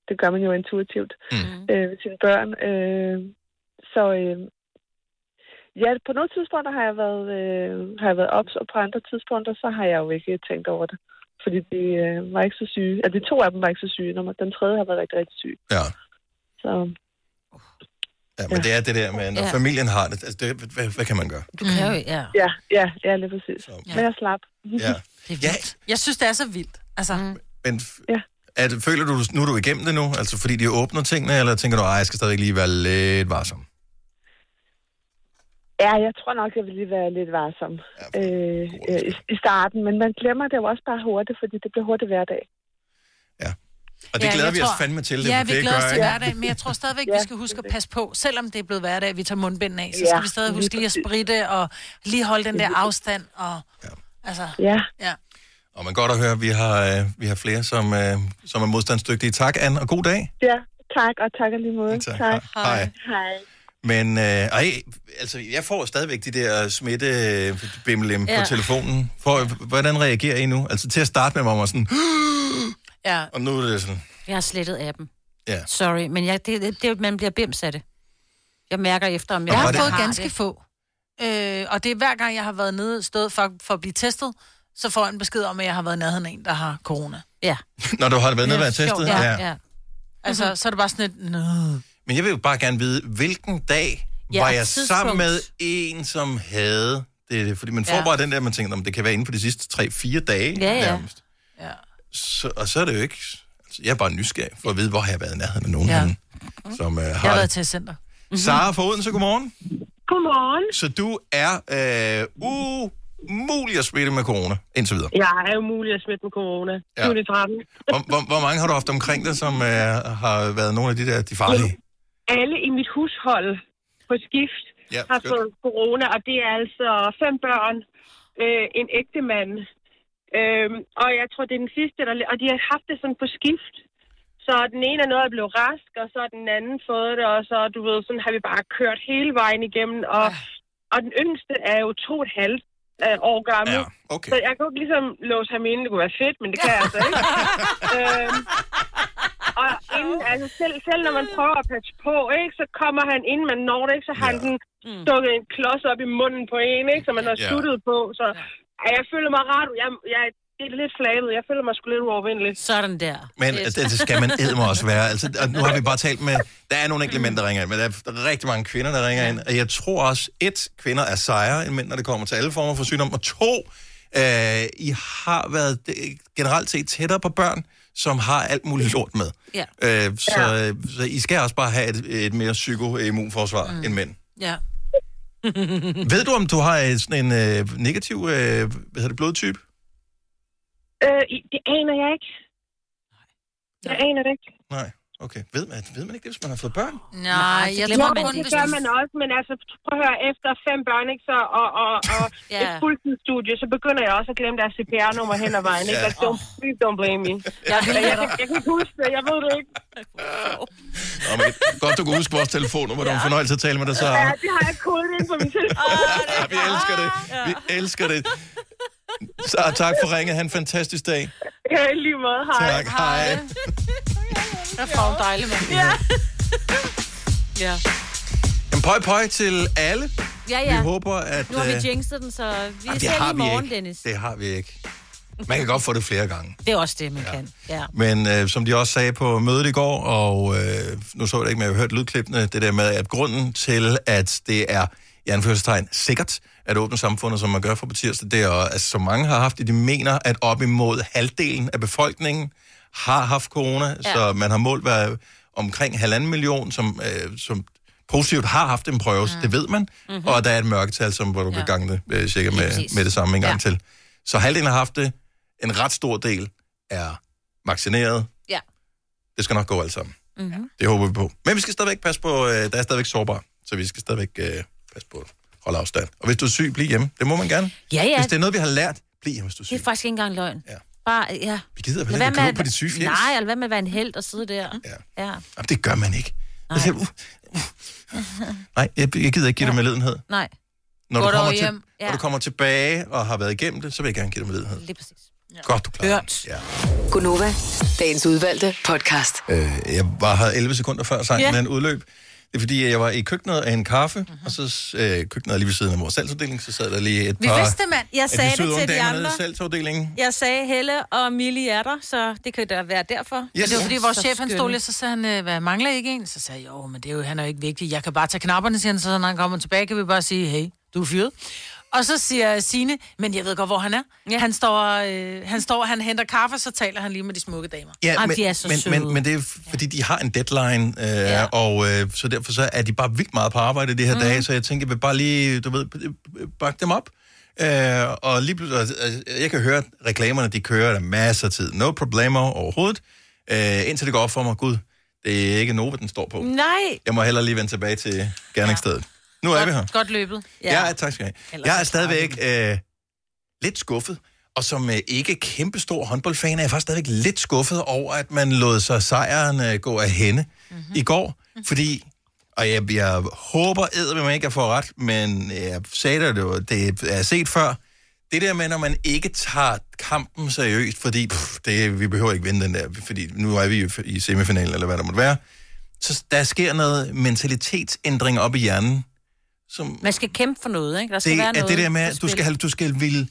V: det gør man jo intuitivt mm. øh, ved sine børn. Øh, så øh, ja, på nogle tidspunkter har jeg været, øh, har jeg været ops, og på andre tidspunkter, så har jeg jo ikke tænkt over det. Fordi de øh, var ikke så syge. Altså, de to af dem var ikke så syge. Nummer, den tredje har været rigtig, rigtig syg.
A: Ja.
V: Så
A: Ja, men det er det der med, når
V: Ja.
A: familien har det, altså det hvad, hvad kan man gøre?
C: Du kan jo, ja.
V: ja, ja, ja lige præcis. Så. Men jeg slap.
A: Ja.
B: Det er vildt. Jeg synes, det er så vildt. Altså, mm.
A: Men ja. er det, føler du, nu er du igennem det nu, altså fordi de åbner tingene, eller tænker du, at jeg skal stadig lige være lidt varsom?
V: Ja, jeg tror nok, jeg vil lige være lidt varsom øh, øh, i, i starten. Men man glemmer det jo også bare hurtigt, fordi det bliver hurtigt hverdag.
A: Og det
B: Ja,
A: glæder vi
B: tror-
A: os fandme til. Det,
B: Ja, vi
A: det
B: glæder os til hverdag, men jeg tror stadigvæk, vi skal huske at passe på. Selvom det er blevet hverdag, vi tager mundbinden af, så
V: Ja,
B: skal vi stadig huske lige at spritte og lige holde den der afstand. Og, altså,
V: Ja.
B: ja.
A: Og man godt at høre, at vi har, øh, vi har flere, som, øh, som er modstandsdygtige. Tak, Anne, og god dag.
V: Ja, tak, og tak lige måde.
A: Tak.
V: tak.
A: Hej.
V: Hej.
A: Men øh, ej, altså, jeg får stadigvæk de der smitte bimmelim ja.
C: Ja.
A: på telefonen. For, hvordan reagerer I nu? Altså til at starte med, var man sådan,
B: Ja.
A: og nu er det sådan,
C: Jeg har slettet appen.
A: ja.
C: Sorry, men jeg, det, det, det, man bliver bims af det. Jeg mærker efter, om jeg,
B: Jeg har
A: det-
B: fået ganske
C: det.
B: få. Øh, og det er hver gang, jeg har været nede stået for, for at blive testet, så får jeg en besked om, at jeg har været i nærheden af en, der har corona.
C: Ja.
A: Når du har været nede og været testet?
B: Ja, ja. Altså,
C: Mhm.
B: så er det bare sådan et... Nå.
A: Men jeg vil jo bare gerne vide, hvilken dag
B: Ja,
A: var jeg
B: tidspunkt.
A: sammen med en, som havde det? Fordi man får
B: Ja.
A: bare den der, man tænker, "Nå, men det kan være inden for de sidste 3-4 dage
B: Ja, ja.
A: nærmest.
B: Ja.
A: Så, og så er det jo ikke... Altså, jeg er bare nysgerrig for at vide, hvor har jeg været i nærheden af nogen, ja.
B: Ja.
A: som uh,
B: Jeg har
A: har
B: været til center.
A: Sara fra Odense, godmorgen.
W: Godmorgen.
A: Så du er øh, umulig at smitte med corona, indtil videre.
W: Jeg er jo mulig at smitte med corona.
A: Ja.
W: 13.
A: Hvor, hvor, hvor mange har du haft omkring dig, som øh, har været nogle af de der, de farlige?
W: Alle i mit hushold på skift
A: Ja,
W: har fået corona, og det er altså fem børn, øh, en ægte mand. Øhm, og jeg tror, det er den sidste, der... Og de har haft det sådan på skift. Så den ene er noget at blive rask, og så har den anden fået det, og så, du ved, sådan har vi bare kørt hele vejen igennem. Og, og den yngste er jo to og et halvt øh, år gammel.
A: Ja, okay.
W: Så jeg kunne ikke ligesom låse ham inde, det kunne være fedt, men det kan jeg altså ikke. øhm, og inden, altså selv, selv når man prøver at passe på, ikke, så kommer han, inden man når det, ikke, så har han den stukket en klods op i munden på en, ikke, som man har
A: Ja.
W: sluttet på. Så ja. jeg føler mig ret, jeg, jeg, det er lidt flabet, jeg føler mig sgu lidt uovervindelig.
C: Sådan der.
A: Men det, det skal man edme også være. Altså, og nu har vi bare talt med... Der er nogle enkelte mænd, der ringer ind, men der er rigtig mange kvinder, der ringer ind. Og jeg tror også, et, kvinder er sejere end mænd, når det kommer til alle former for sygdom. Og to, øh, I har været øh, generelt set tættere på børn, som har alt muligt lort med.
C: Ja.
A: Øh, så, ja. så I skal også bare have et, et mere psykoimmunforsvar mm. end mænd.
B: Ja.
A: Ved du, om du har øh, sådan en øh, negativ øh, hvad hedder det, blodtype?
W: Øh, det aner jeg ikke. Jeg aner det ikke.
A: Nej. Okay. Ved man, ved man ikke det, hvis man har fået børn?
B: Nej, jeg
W: Jo,
B: tror kun,
W: det gør man også, men altså, prøv at høre, efter fem børn, ikke, så, og, og, og
B: Ja.
W: et fuldtidsstudie, så begynder jeg også at glemme deres CPR-nummer hen ad vejen, ikke?
A: Ja.
W: Altså, don't, please don't blame me.
B: Jeg
W: Jeg, jeg, jeg, kan ikke huske det, jeg ved det ikke.
A: Nå, men, godt, du kan huske vores telefonnummer. Det var en fornøjelse at tale med dig, så.
W: Ja, det har jeg kodet ind på min telefon.
A: Ja, vi elsker det. Vi elsker det. Så tak for ringet. Ha' en fantastisk dag.
W: Ja, i lige måde. Hej.
A: Tak. Hej.
B: Der får en dejlig mand.
W: Ja.
B: Ja.
A: En pøj pøj til alle.
C: Ja, ja.
A: Vi håber, at...
C: Nu har
A: øh,
C: vi jinxet den, så vi
A: jamen,
C: ser lige i morgen,
A: ikke.
C: Dennis.
A: Det har vi ikke. Man kan godt få det flere gange.
C: Det er også det, man ja. kan. Ja.
A: Men øh, som de også sagde på mødet i går, og øh, nu så jeg det ikke, men jeg har hørt lydklippene, det der med, at grunden til, at det er i anførselstegn sikkert at åbne samfundet, som man gør for på tirsdag, det er, at så mange har haft det, de mener, at op imod halvdelen af befolkningen har haft corona, ja. så man har målt været omkring halvanden million, som, øh, som positivt har haft en prøve, mm. det ved man, mm-hmm. og der er et mørketal, som, hvor du ja. kan gange det øh, cirka med, med det samme en gang
C: Ja.
A: til. Så halvdelen har haft det, en ret stor del er vaccineret.
C: Ja.
A: Det skal nok gå alt sammen.
C: Mm-hmm.
A: Det håber vi på. Men vi skal stadigvæk passe på, øh, der er stadigvæk sårbar, så vi skal stadigvæk øh, passe på at holde afstand. Og hvis du er syg, bliv hjemme. Det må man gerne.
C: Ja, ja.
A: Hvis det er noget, vi har lært, bliv hjemme, hvis du er syg.
C: Det er faktisk ikke engang løgn.
A: Ja.
C: Bare, ja.
A: Vi gider vel ikke at på de syge fjes?
C: Nej, eller hvad med at være en held og sidde der. Ja. ja.
A: Jamen, det gør man ikke. Jeg siger, uh, uh. Nej, jeg, jeg gider ikke give dig medlidenhed.
C: Nej.
A: Når du, kommer til,
C: hjem. Ja.
A: når du kommer tilbage og har været igennem det, så vil jeg gerne give dig medlidenhed.
C: Lige præcis.
A: Ja. Godt, du klarer det. Ja.
F: Gunova, dagens udvalgte podcast.
A: Øh, jeg var her 11 sekunder før sangen
F: Ja.
A: yeah. den udløb. Det er fordi, jeg var i køkkenet af en kaffe, uh-huh. og så øh, køkkenet er lige ved siden af vores salgsafdeling, så sad der lige et
C: Vi
A: par
C: vidste, mand. Jeg sagde
A: de
C: det til de andre.
A: salgsafdelingen.
C: Jeg sagde, Helle og Millie er der, så det kan da være derfor.
B: Yes. Det var fordi vores
C: Så
B: chef, han stod lidt, så sagde han, øh, hvad, mangler I ikke en? Så sagde jeg, jo, men det er jo, han er jo ikke vigtig. Jeg kan bare tage knapperne, siger han, så når han kommer tilbage, kan vi bare sige, hey, du er fyret. Og så siger Sine, men jeg ved godt, hvor han er. Ja. Han, står, øh, han står, han henter kaffe, så taler han lige med de smukke damer.
A: Ja,
B: Ej,
A: men,
B: de er så
A: men,
B: søde.
A: men, men det er fordi, de har en deadline, øh, ja. og øh, så derfor så er de bare vildt meget på arbejde de her mm. dage, så jeg tænker, jeg vil bare lige, du ved, bakke dem op. Øh, og lige pludselig, altså, jeg kan høre, at reklamerne, de kører der masser af tid. No problemer overhovedet. Øh, indtil det går op for mig, gud, det er ikke Nova, den står på.
C: Nej.
A: Jeg må hellere lige vende tilbage til gerningsstedet. Nu er vi her.
B: Godt løbet.
A: Ja, ja tak skal jeg have. Jeg er stadigvæk øh, lidt skuffet, og som øh, ikke kæmpestor håndboldfan er jeg faktisk stadigvæk lidt skuffet over, at man lod sig sejren øh, gå af hende mm-hmm. i går, fordi, og jeg, jeg håber æder, man ikke jeg får ret, men jeg sagde det, det, var- det er set før, det der med, når man ikke tager kampen seriøst, fordi pff, det, vi behøver ikke vinde den der, fordi nu er vi jo i semifinalen, eller hvad der måtte være, så der sker noget mentalitetsændring op i hjernen, som
C: Man skal kæmpe for noget, ikke? Der skal
A: det
C: være
A: er
C: noget
A: det der med, at du skal, have, du skal ville...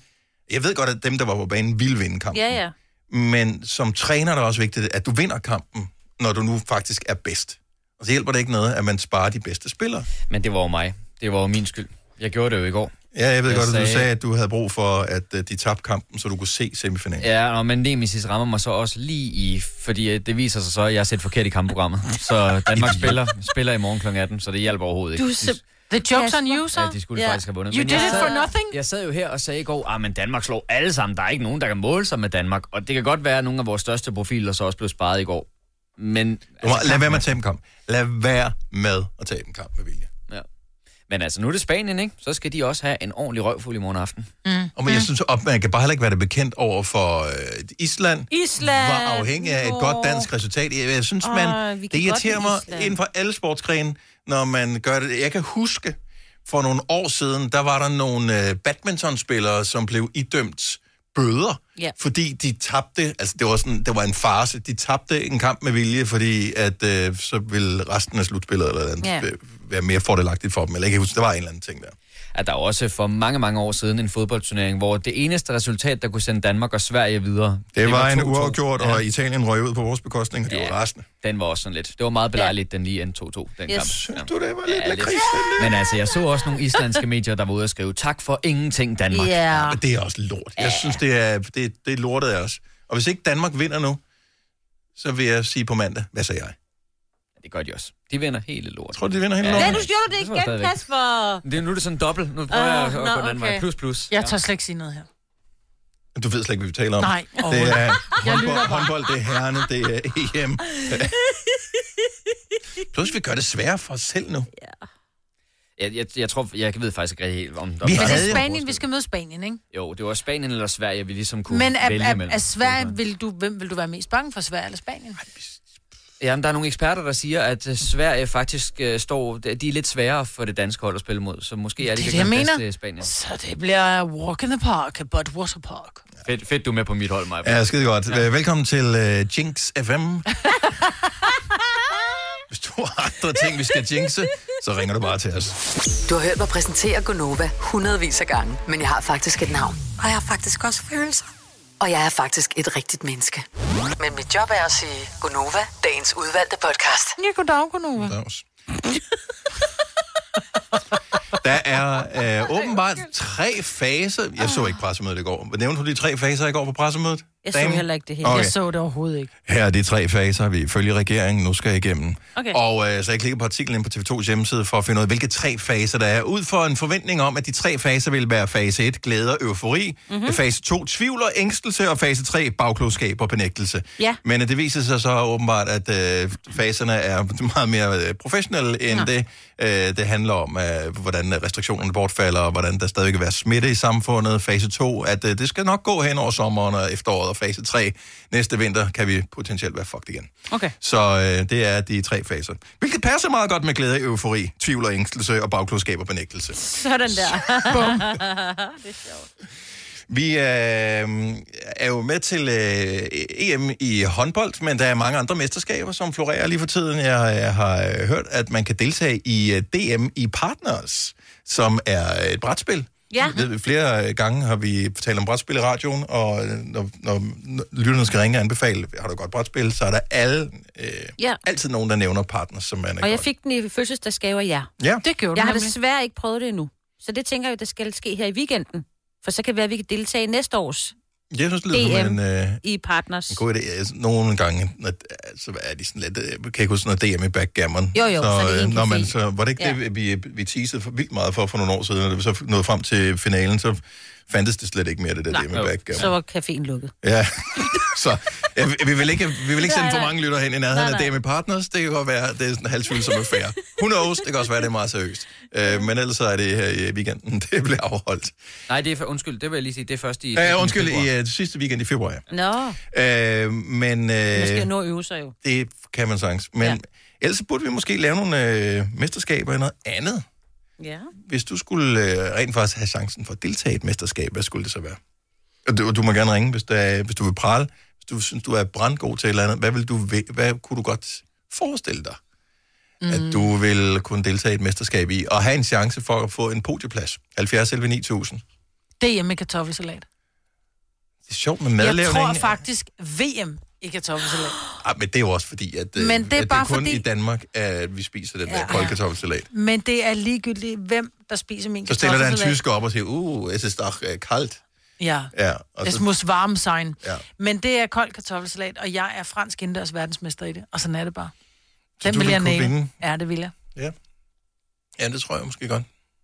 A: Jeg ved godt, at dem, der var på banen, ville vinde kampen.
C: Ja, ja.
A: Men som træner er det også vigtigt, at du vinder kampen, når du nu faktisk er bedst. Og så hjælper det ikke noget, at man sparer de bedste spillere.
G: Men det var jo mig. Det var jo min skyld. Jeg gjorde det jo i går.
A: Ja, jeg ved
G: Jeg
A: godt, at du
G: sagde-
A: sagde, at du havde brug for, at øh, de tabte kampen, så du kunne se semifinalen.
G: Ja, og men Nemesis rammer mig så også lige i, fordi øh, det viser sig så, at jeg har set forkert i kampprogrammet. Så Danmark spiller, spiller i morgen kl. 18, så det hjælper overhovedet ikke.
B: Du er The joke's on you, så?
G: Ja, de skulle yeah. faktisk have vundet.
B: You
G: Men
B: did
G: jeg
B: it
G: sad-
B: for nothing?
G: Jeg sad jo her og sagde i går, at men Danmark slår alle sammen. Der er ikke nogen, der kan måle sig med Danmark. Og det kan godt være, at nogle af vores største profiler så også blev sparet i går. Men, altså,
A: må, lad være med at tabe en kamp. Lad være med at tabe en kamp med vilje.
G: Ja. Men altså, nu er det Spanien, ikke? Så skal de også have en ordentlig røvfuld i morgen aften.
B: Mm.
A: Og men jeg synes, at man kan bare heller ikke være det bekendt over for øh, Island.
C: Island!
A: Var afhængig af et
C: Nå.
A: godt dansk resultat. Jeg, jeg synes, man, det irriterer mig
C: Island.
A: inden for alle sportsgrene, når man gør det. Jeg kan huske, for nogle år siden, der var der nogle øh, badmintonspillere, som blev idømt bøder,
C: Ja.
A: fordi de tabte, altså det var, sådan, det var en farse, de tabte en kamp med vilje, fordi at øh, så ville resten af slutspillet eller andet,
G: Ja.
A: ja. være mere fordelagtigt for dem, eller jeg kan huske, der var en eller anden ting der.
G: At der var også for mange, mange år siden en fodboldturnering, hvor det eneste resultat, der kunne sende Danmark og Sverige videre...
A: Det, var, en
G: 2-2.
A: uafgjort, og Italien røg ud på vores bekostning, og det
G: Ja.
A: var resten.
G: Den var også sådan lidt. Det var meget belejligt, den lige endte 2-2, den
A: Yes.
G: kamp.
A: Synes du, det var lidt
G: Ja,
A: lakrids,
G: Men altså, jeg så også nogle islandske medier, der var ude og skrive, tak for ingenting, Danmark.
C: Ja.
A: Men det er også lort. Jeg synes, det er, det, det er lortet af os. Og hvis ikke Danmark vinder nu, så vil jeg sige på mandag, hvad sagde jeg?
G: Det gør de også. De vinder hele lort.
A: Tror du, de vinder hele
G: Ja.
A: lortet?
C: Nej, du gjorde det
G: tror jeg
C: igen,
G: stadigvæk.
C: Kasper.
G: Det, er- nu er det sådan dobbelt. Nu prøver jeg
C: Ah,
G: at gå
C: nå,
G: den anden
C: okay.
G: vej. Plus, plus.
B: Jeg tør slet ikke sige noget her.
A: Du ved slet ikke, hvad vi taler om.
B: Nej,
A: Det
B: overhovedet
A: er.
B: Jeg
A: håndbold, håndbold, det er herrene, det er EM. Plus, vi gør det sværere for os selv nu.
G: Jeg, jeg, jeg tror, jeg ved faktisk ikke rigtig helt om...
A: Vi
G: om-
B: Men det
A: havde
B: er
A: jo-
B: Spanien, vi skal møde Spanien, ikke?
G: Jo, det var Spanien eller Sverige, vi ligesom kunne
B: Men er,
G: vælge
B: er,
G: mellem.
B: er Sverige, vil du, hvem vil du være mest bange for, Sverige eller Spanien?
G: Jamen, der er nogle eksperter, der siger, at øh, Sverige faktisk øh, står... De er lidt sværere for det danske hold at spille mod, så måske er det,
B: Det
G: ikke
B: det, jeg
G: bedste
B: mener.
G: i Spanien.
B: Så det bliver walk in the park, but water park.
G: Fedt, fedt, du er med på mit hold, Maja.
A: Ja, skide godt. Ja. Velkommen til uh, Jinx FM. Hvis du har andre ting, vi skal jinxe, så ringer du bare til os.
F: Du har hørt mig præsentere Gonova hundredvis af gange, men jeg har faktisk et navn. Og jeg har faktisk også følelser. Og jeg er faktisk et rigtigt menneske. Men mit job er at sige Gonova, dagens udvalgte podcast.
B: Ja, goddag, Gunova.
A: Dags. Der er øh, åbenbart tre faser. Jeg så ikke pressemødet i går. Nævnte du de tre faser i går på pressemødet?
C: Jeg så
A: Damen?
C: heller ikke det hele.
A: Okay.
B: Jeg så det overhovedet ikke.
A: Her er de tre faser, vi følger regeringen nu skal igennem.
C: Okay.
A: Og øh, så jeg klikker på artiklen inde på TV2's hjemmeside for at finde ud af, hvilke tre faser der er. Ud for en forventning om, at de tre faser vil være fase 1, glæde og eufori.
C: Mhm.
A: Mm-hmm. Fase 2, tvivl og ængstelse. Og fase 3, bagklogskab og benægtelse.
C: Ja.
A: Men øh, det viser sig så åbenbart, at øh, faserne er meget mere øh, professionelle, end
C: Nå.
A: det, øh, det handler om, øh, hvordan restriktionerne bortfalder, og hvordan der stadig kan være smitte i samfundet. Fase 2, at øh, det skal nok gå hen over sommeren og efteråret, og fase 3. Næste vinter kan vi potentielt være fucked igen.
C: Okay.
A: Så øh, det er de tre faser. Hvilket passer meget godt med glæde, eufori, tvivl og ængstelse og bagklodskab og benægtelse.
C: Sådan der.
A: Bum.
C: det er sjovt.
A: Vi øh, er jo med til øh, EM i håndbold, men der er mange andre mesterskaber, som florerer lige for tiden. Jeg, jeg har øh, hørt, at man kan deltage i øh, DM i Partners, som er et brætspil.
C: Ja.
A: Ved, flere gange har vi talt om brætspil i radioen, og øh, når, når, når lytterne skal ringe og anbefale, har du et godt brætspil, så er der alle, øh,
C: Ja.
A: altid nogen, der nævner Partners, som man er
C: Og jeg
A: godt.
C: fik den i fødselsdagsgave af jer.
A: Ja.
B: Det gjorde
C: Jeg
B: du
C: har
B: nemlig.
C: desværre ikke prøvet det endnu. Så det tænker jeg, der skal ske her i weekenden. For så kan det være, at vi kan deltage i næste års
A: Jeg synes, det lyder som
C: DM
A: en... Øh,
C: i Partners.
A: En god idé. Altså, Nogle gange, når, så er de sådan lidt, øh, kan jeg huske noget DM i backgammon.
C: Jo, jo, så er det
A: øh, når man, så, var det ikke
C: Ja.
A: det, vi, vi teasede for vildt meget for for nogle år siden, og da vi så nåede frem til finalen, så fandtes det slet ikke mere, det der
C: Nej,
A: i backgammon.
C: så var caféen lukket.
A: Ja, så ja, vi- vi vil ikke, vi vil ikke sende for mange lytter hen i nærheden af DM i Partners. Det kan godt være, det er sådan en halvtvivlsom affære. Who knows? Det kan også være, det er meget seriøst. Øh, men ellers er det her i weekenden, det bliver afholdt.
G: Nej, det er for, undskyld, det vil jeg lige sige, det er først i...
A: Ja, undskyld, i uh, sidste weekend i februar.
C: Nå,
A: Øh, men
C: man skal
A: øh,
C: nå øve sig jo.
A: det kan man sagtens. Men ja. ellers så burde vi måske lave nogle øh, mesterskaber i noget andet.
C: Ja.
A: Hvis du skulle øh, rent faktisk have chancen for at deltage i et mesterskab, hvad skulle det så være? Og du, du må gerne ringe, hvis, der er, hvis du vil prale. Hvis du synes, du er brandgod til et eller andet, hvad, vil du, hvad kunne du godt forestille dig, mm. at du vil kunne deltage i et mesterskab i, og have en chance for at få en podieplads? 70 11 9000.
B: DM med kartoffelsalat.
A: Det er sjovt med
B: Jeg
A: madlavning.
B: tror faktisk VM i kartoffelsalat.
A: Ah, men det er jo også fordi, at, øh,
B: Men det er
A: at det
B: bare
A: er kun
B: fordi-
A: i Danmark, at vi spiser den der
B: Ja,
A: kolde
B: ja.
A: kartoffelsalat.
B: Men det er ligegyldigt, hvem der spiser min
A: Så stiller der en
B: kartoffelsalat.
A: tysker op og siger, uh, es ist doch äh, kalt.
B: Ja.
A: Ja, og
B: Es
A: så,
B: muss warm sein.
A: Ja.
B: Men det er kold kartoffelsalat, og jeg er fransk indendørs verdensmester i det. Og sådan er det bare.
A: Så
B: Den
A: du
B: vil jeg
A: kunne
B: næle.
A: vinde?
B: Ja, det vil jeg.
A: ja. ja, det tror jeg måske godt,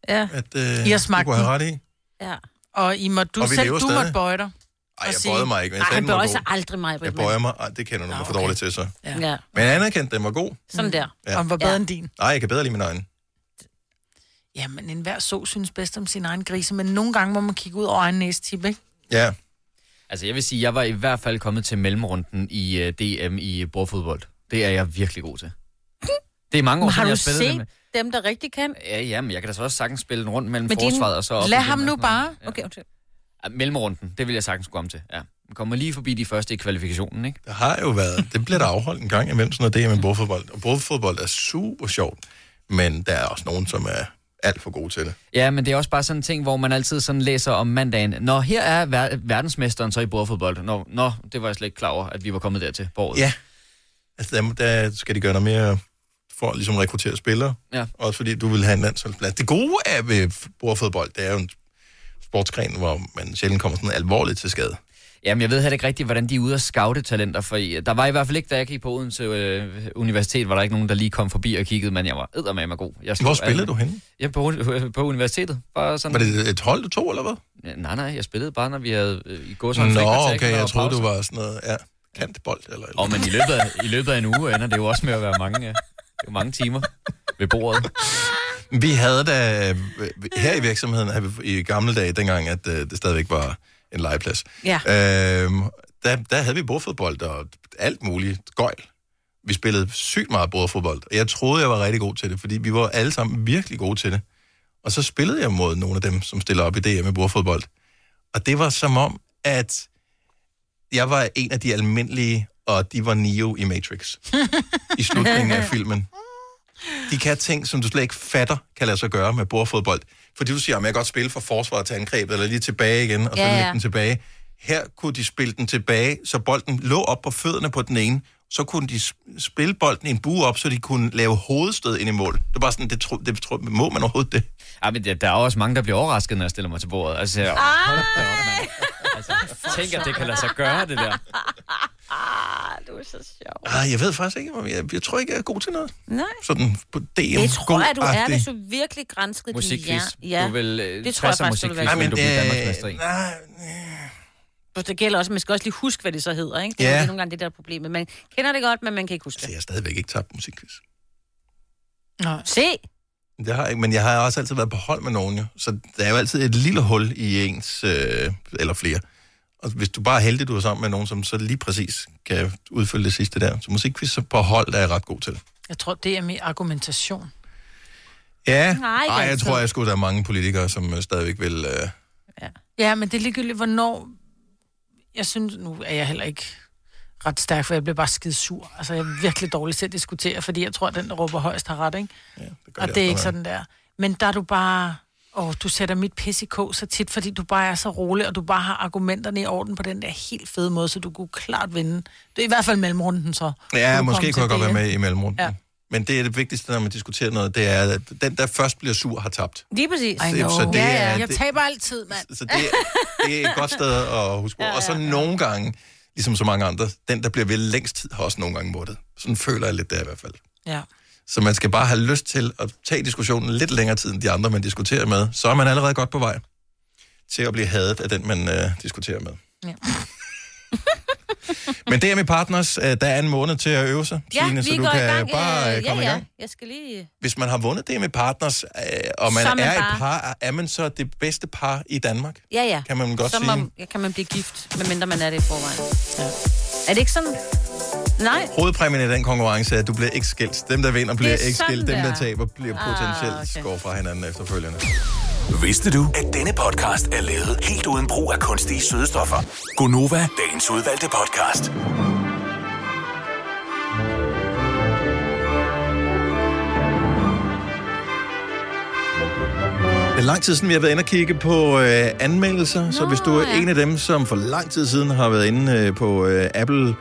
C: Ja.
A: at øh,
B: I har
A: du
B: smagt
A: kunne have ret i.
C: Ja.
B: Og I må, du selv, du måtte bøje dig.
A: Ej, jeg bøjede mig ikke, men sagde,
C: han bøjer sig aldrig mig,
A: Jeg bøjer mig. Ej, det kender du mig for dårligt til, så.
C: Ja. ja.
A: Men jeg anerkendte, den var god.
C: Sådan der.
A: Ja.
B: Og var bedre end din.
A: Nej, jeg kan bedre lide min egen.
B: Jamen, enhver så synes bedst om sin egen grise, men nogle gange må man kigge ud over egen næstip, ikke?
A: Ja.
G: Altså, jeg vil sige, jeg var i hvert fald kommet til mellemrunden i uh, DM i bordfodbold. Det er jeg virkelig god til. Det er mange år
C: har
G: siden, jeg spillede det
C: set
G: med.
C: dem, der rigtig kan?
G: Ja, ja, men jeg kan da så også sagtens spille den rundt mellem
C: Men din-
G: forsvaret og så op
B: Lad ham nu bare.
C: Okay, undskyld.
G: Ja, mellemrunden, det vil jeg sagtens om til, ja. Man kommer lige forbi de første i kvalifikationen, ikke?
A: Der har jo været, det bliver der afholdt en gang imellem sådan noget DM med bordfodbold. Og bordfodbold er super sjovt, men der er også nogen, som er alt for gode til det.
G: Ja, men det er også bare sådan en ting, hvor man altid sådan læser om mandagen. Nå, her er ver- verdensmesteren så i bordfodbold. Nå, nå, det var jeg slet ikke klar over, at vi var kommet dertil på året.
A: Ja. Altså, der, der skal de gøre noget mere for at ligesom rekruttere spillere.
G: Ja.
A: Også fordi du vil have en landsholdsplads. Det gode ved bordfodbold, det er jo en sportsgren, hvor man sjældent kommer sådan alvorligt til skade.
G: Jamen, jeg ved heller ikke rigtigt, hvordan de er ude at scoute talenter, for der var i hvert fald ikke, da jeg gik på Odense øh, Universitet, var der ikke nogen, der lige kom forbi og kiggede, men jeg var eddermame god. Jeg
A: Hvor spillede
G: alle-
A: du henne?
G: Ja, på, på universitetet. Bare sådan...
A: Var det et hold, du tog, eller hvad?
G: Ja, nej, nej, jeg spillede bare, når vi havde øh, i går
A: Nå, okay, jeg troede, du var sådan noget, ja, kantbold eller...
G: Og men i løbet, af, i løbet af en uge ender det jo også med at være mange, ja. det er mange timer ved bordet.
A: Vi havde da, her i virksomheden, i gamle dage, dengang, at øh, det stadigvæk var en legeplads,
C: Ja.
A: øhm, der, der havde vi bordfodbold og alt muligt gøjl. Vi spillede sygt meget bordfodbold, og jeg troede, jeg var rigtig god til det, fordi vi var alle sammen virkelig gode til det. Og så spillede jeg mod nogle af dem, som stiller op i DM med bordfodbold. Og det var som om, at jeg var en af de almindelige, og de var Neo i Matrix. I slutningen af filmen. De kan ting, som du slet ikke fatter, kan lade sig gøre med bordfodbold. Fordi du siger, at jeg kan godt spille fra forsvaret til angrebet, eller lige tilbage igen, og så
C: Ja,
A: ja, lægge den tilbage. Her kunne de spille den tilbage, så bolden lå op på fødderne på den ene, så kunne de sp- spille bolden i en bue op, så de kunne lave hovedstød ind i mål. Det var bare sådan, det, tro, det tro, må man overhovedet det?
G: Ja, men der der er også mange, der bliver overrasket, når jeg stiller mig til bordet. Altså, jeg, hold da op, mand. Altså, tænk, at det kan lade sig gøre, det der.
C: Ah, du er så sjov.
A: Ah, jeg ved faktisk ikke, om jeg, jeg tror ikke, jeg er god til noget.
C: Nej.
A: Sådan på DM.
C: Det tror jeg, du er, hvis du virkelig grænskede din hjerne. Ja.
G: Du vil, øh,
C: det tror jeg
G: 60'er
C: faktisk, du vil være.
G: du
A: men, øh,
G: Danmarksmester i.
C: Og Det gælder også, man skal også lige huske, hvad det så hedder, ikke? Det
A: Ja.
C: er ja. nogle gange det der er problemet. Man kender det godt, men man kan ikke huske det.
A: Jeg har stadigvæk ikke tabt musikquiz.
B: Nå.
C: Se!
A: Det har jeg ikke, men jeg har også altid været på hold med nogen, jo. Så der er jo altid et lille hul i ens, øh, eller flere. Og hvis du bare er heldig, du er sammen med nogen, som så lige præcis kan udfylde det sidste der. Så musikquiz på hold der er jeg ret god til.
B: Jeg tror, det er min argumentation.
A: Ja,
B: Nej,
A: Ej, jeg tror, jeg skulle der er mange politikere, som øh, stadigvæk vil... Øh...
B: Ja, men det er ligegyldigt, hvornår... Jeg synes, nu er jeg heller ikke ret stærk, for jeg bliver bare skide sur. Altså, jeg er virkelig dårlig til at diskutere, fordi jeg tror, at den, der råber højst, har ret, ikke? Ja, det
A: gør
B: og det er ikke sådan der. Men der er du bare... Åh, du sætter mit pis i kog så tit, fordi du bare er så rolig, og du bare har argumenterne i orden på den der helt fede måde, så du kunne klart vinde. Det er i hvert fald mellemrunden så.
A: Ja, måske kunne jeg godt være med i mellemrunden.
B: Ja.
A: Men det er det vigtigste, når man diskuterer noget, det er, at den, der først bliver sur, har tabt.
C: Lige præcis.
B: I
A: Så-
B: know.
A: så det
B: ja,
A: er-
B: ja, jeg
A: det-
B: taber altid, mand.
A: Så det, det er et godt sted at huske på. Ja, ja, ja. Og så nogle gange, ligesom så mange andre, den, der bliver ved længst tid, har også nogle gange måttet. Sådan føler jeg lidt der i hvert fald.
B: Ja.
A: Så man skal bare have lyst til at tage diskussionen lidt længere tid end de andre, man diskuterer med. Så er man allerede godt på vej til at blive hadet af den, man øh, diskuterer med.
B: Ja.
A: Men det er med partners. Øh, der er en måned til at øve sig,
C: Ja,
A: Signe,
C: vi
A: så du
C: går
A: kan
C: i gang.
A: bare øh,
C: øh,
A: komme
C: ja,
A: i gang.
C: Jeg skal lige...
A: Hvis man har vundet det med partners, øh, og man
C: Så
A: er,
C: er man
A: et par, er man så det bedste par i Danmark?
C: Ja, ja.
A: Kan man godt
C: så
A: sige.
C: Ja, kan man blive gift, medmindre man er det i forvejen. Ja. Er det ikke sådan? Nej.
A: Hovedpræmien i den konkurrence er, at du bliver ikke skilt. Dem, der vinder, bliver
C: er
A: ikke skilt. Dem, der
C: der.
A: taber, bliver
C: Ah,
A: potentielt
C: okay.
A: skår fra hinanden efterfølgende.
Q: Vidste du, at denne podcast er lavet helt uden brug af kunstige sødestoffer? Gonova, dagens udvalgte podcast.
A: Det er lang tid siden, vi har været inde og kigge på øh, anmeldelser, Nå, så hvis du er ja. en af dem, som for lang tid siden har været inde øh, på øh, Apple,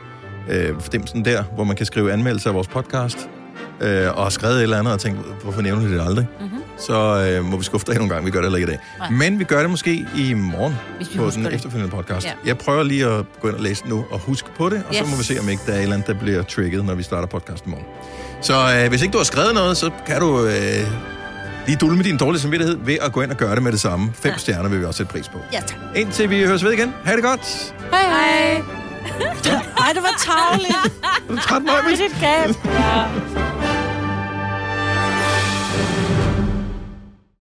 A: øh, stemsen der, hvor man kan skrive anmeldelser af vores podcast, øh, og har skrevet et eller andet og tænkt, hvorfor nævner de det aldrig? Mm-hmm. Så øh, må vi skuffe dig nogle gange, vi gør det heller ikke i dag.
C: Nej.
A: Men vi gør det måske i morgen
C: Hvis vi
A: på den
C: det.
A: efterfølgende podcast.
C: Ja.
A: Jeg prøver lige at gå ind og læse nu og huske på det, og yes. så må vi se, om ikke der er et eller andet, der bliver trigget, når vi starter podcasten i morgen. Så øh, hvis ikke du har skrevet noget, så kan du øh, lige dulme din dårlige samvittighed ved at gå ind og gøre det med det samme. Fem ja. stjerner vil vi også sætte pris på.
C: Ja, tak.
A: Indtil vi høres ved igen. Ha' det godt.
B: Hej, hej. Ej, det var tavligt.
A: Du træt, Maja?
B: Mit gab. Ja.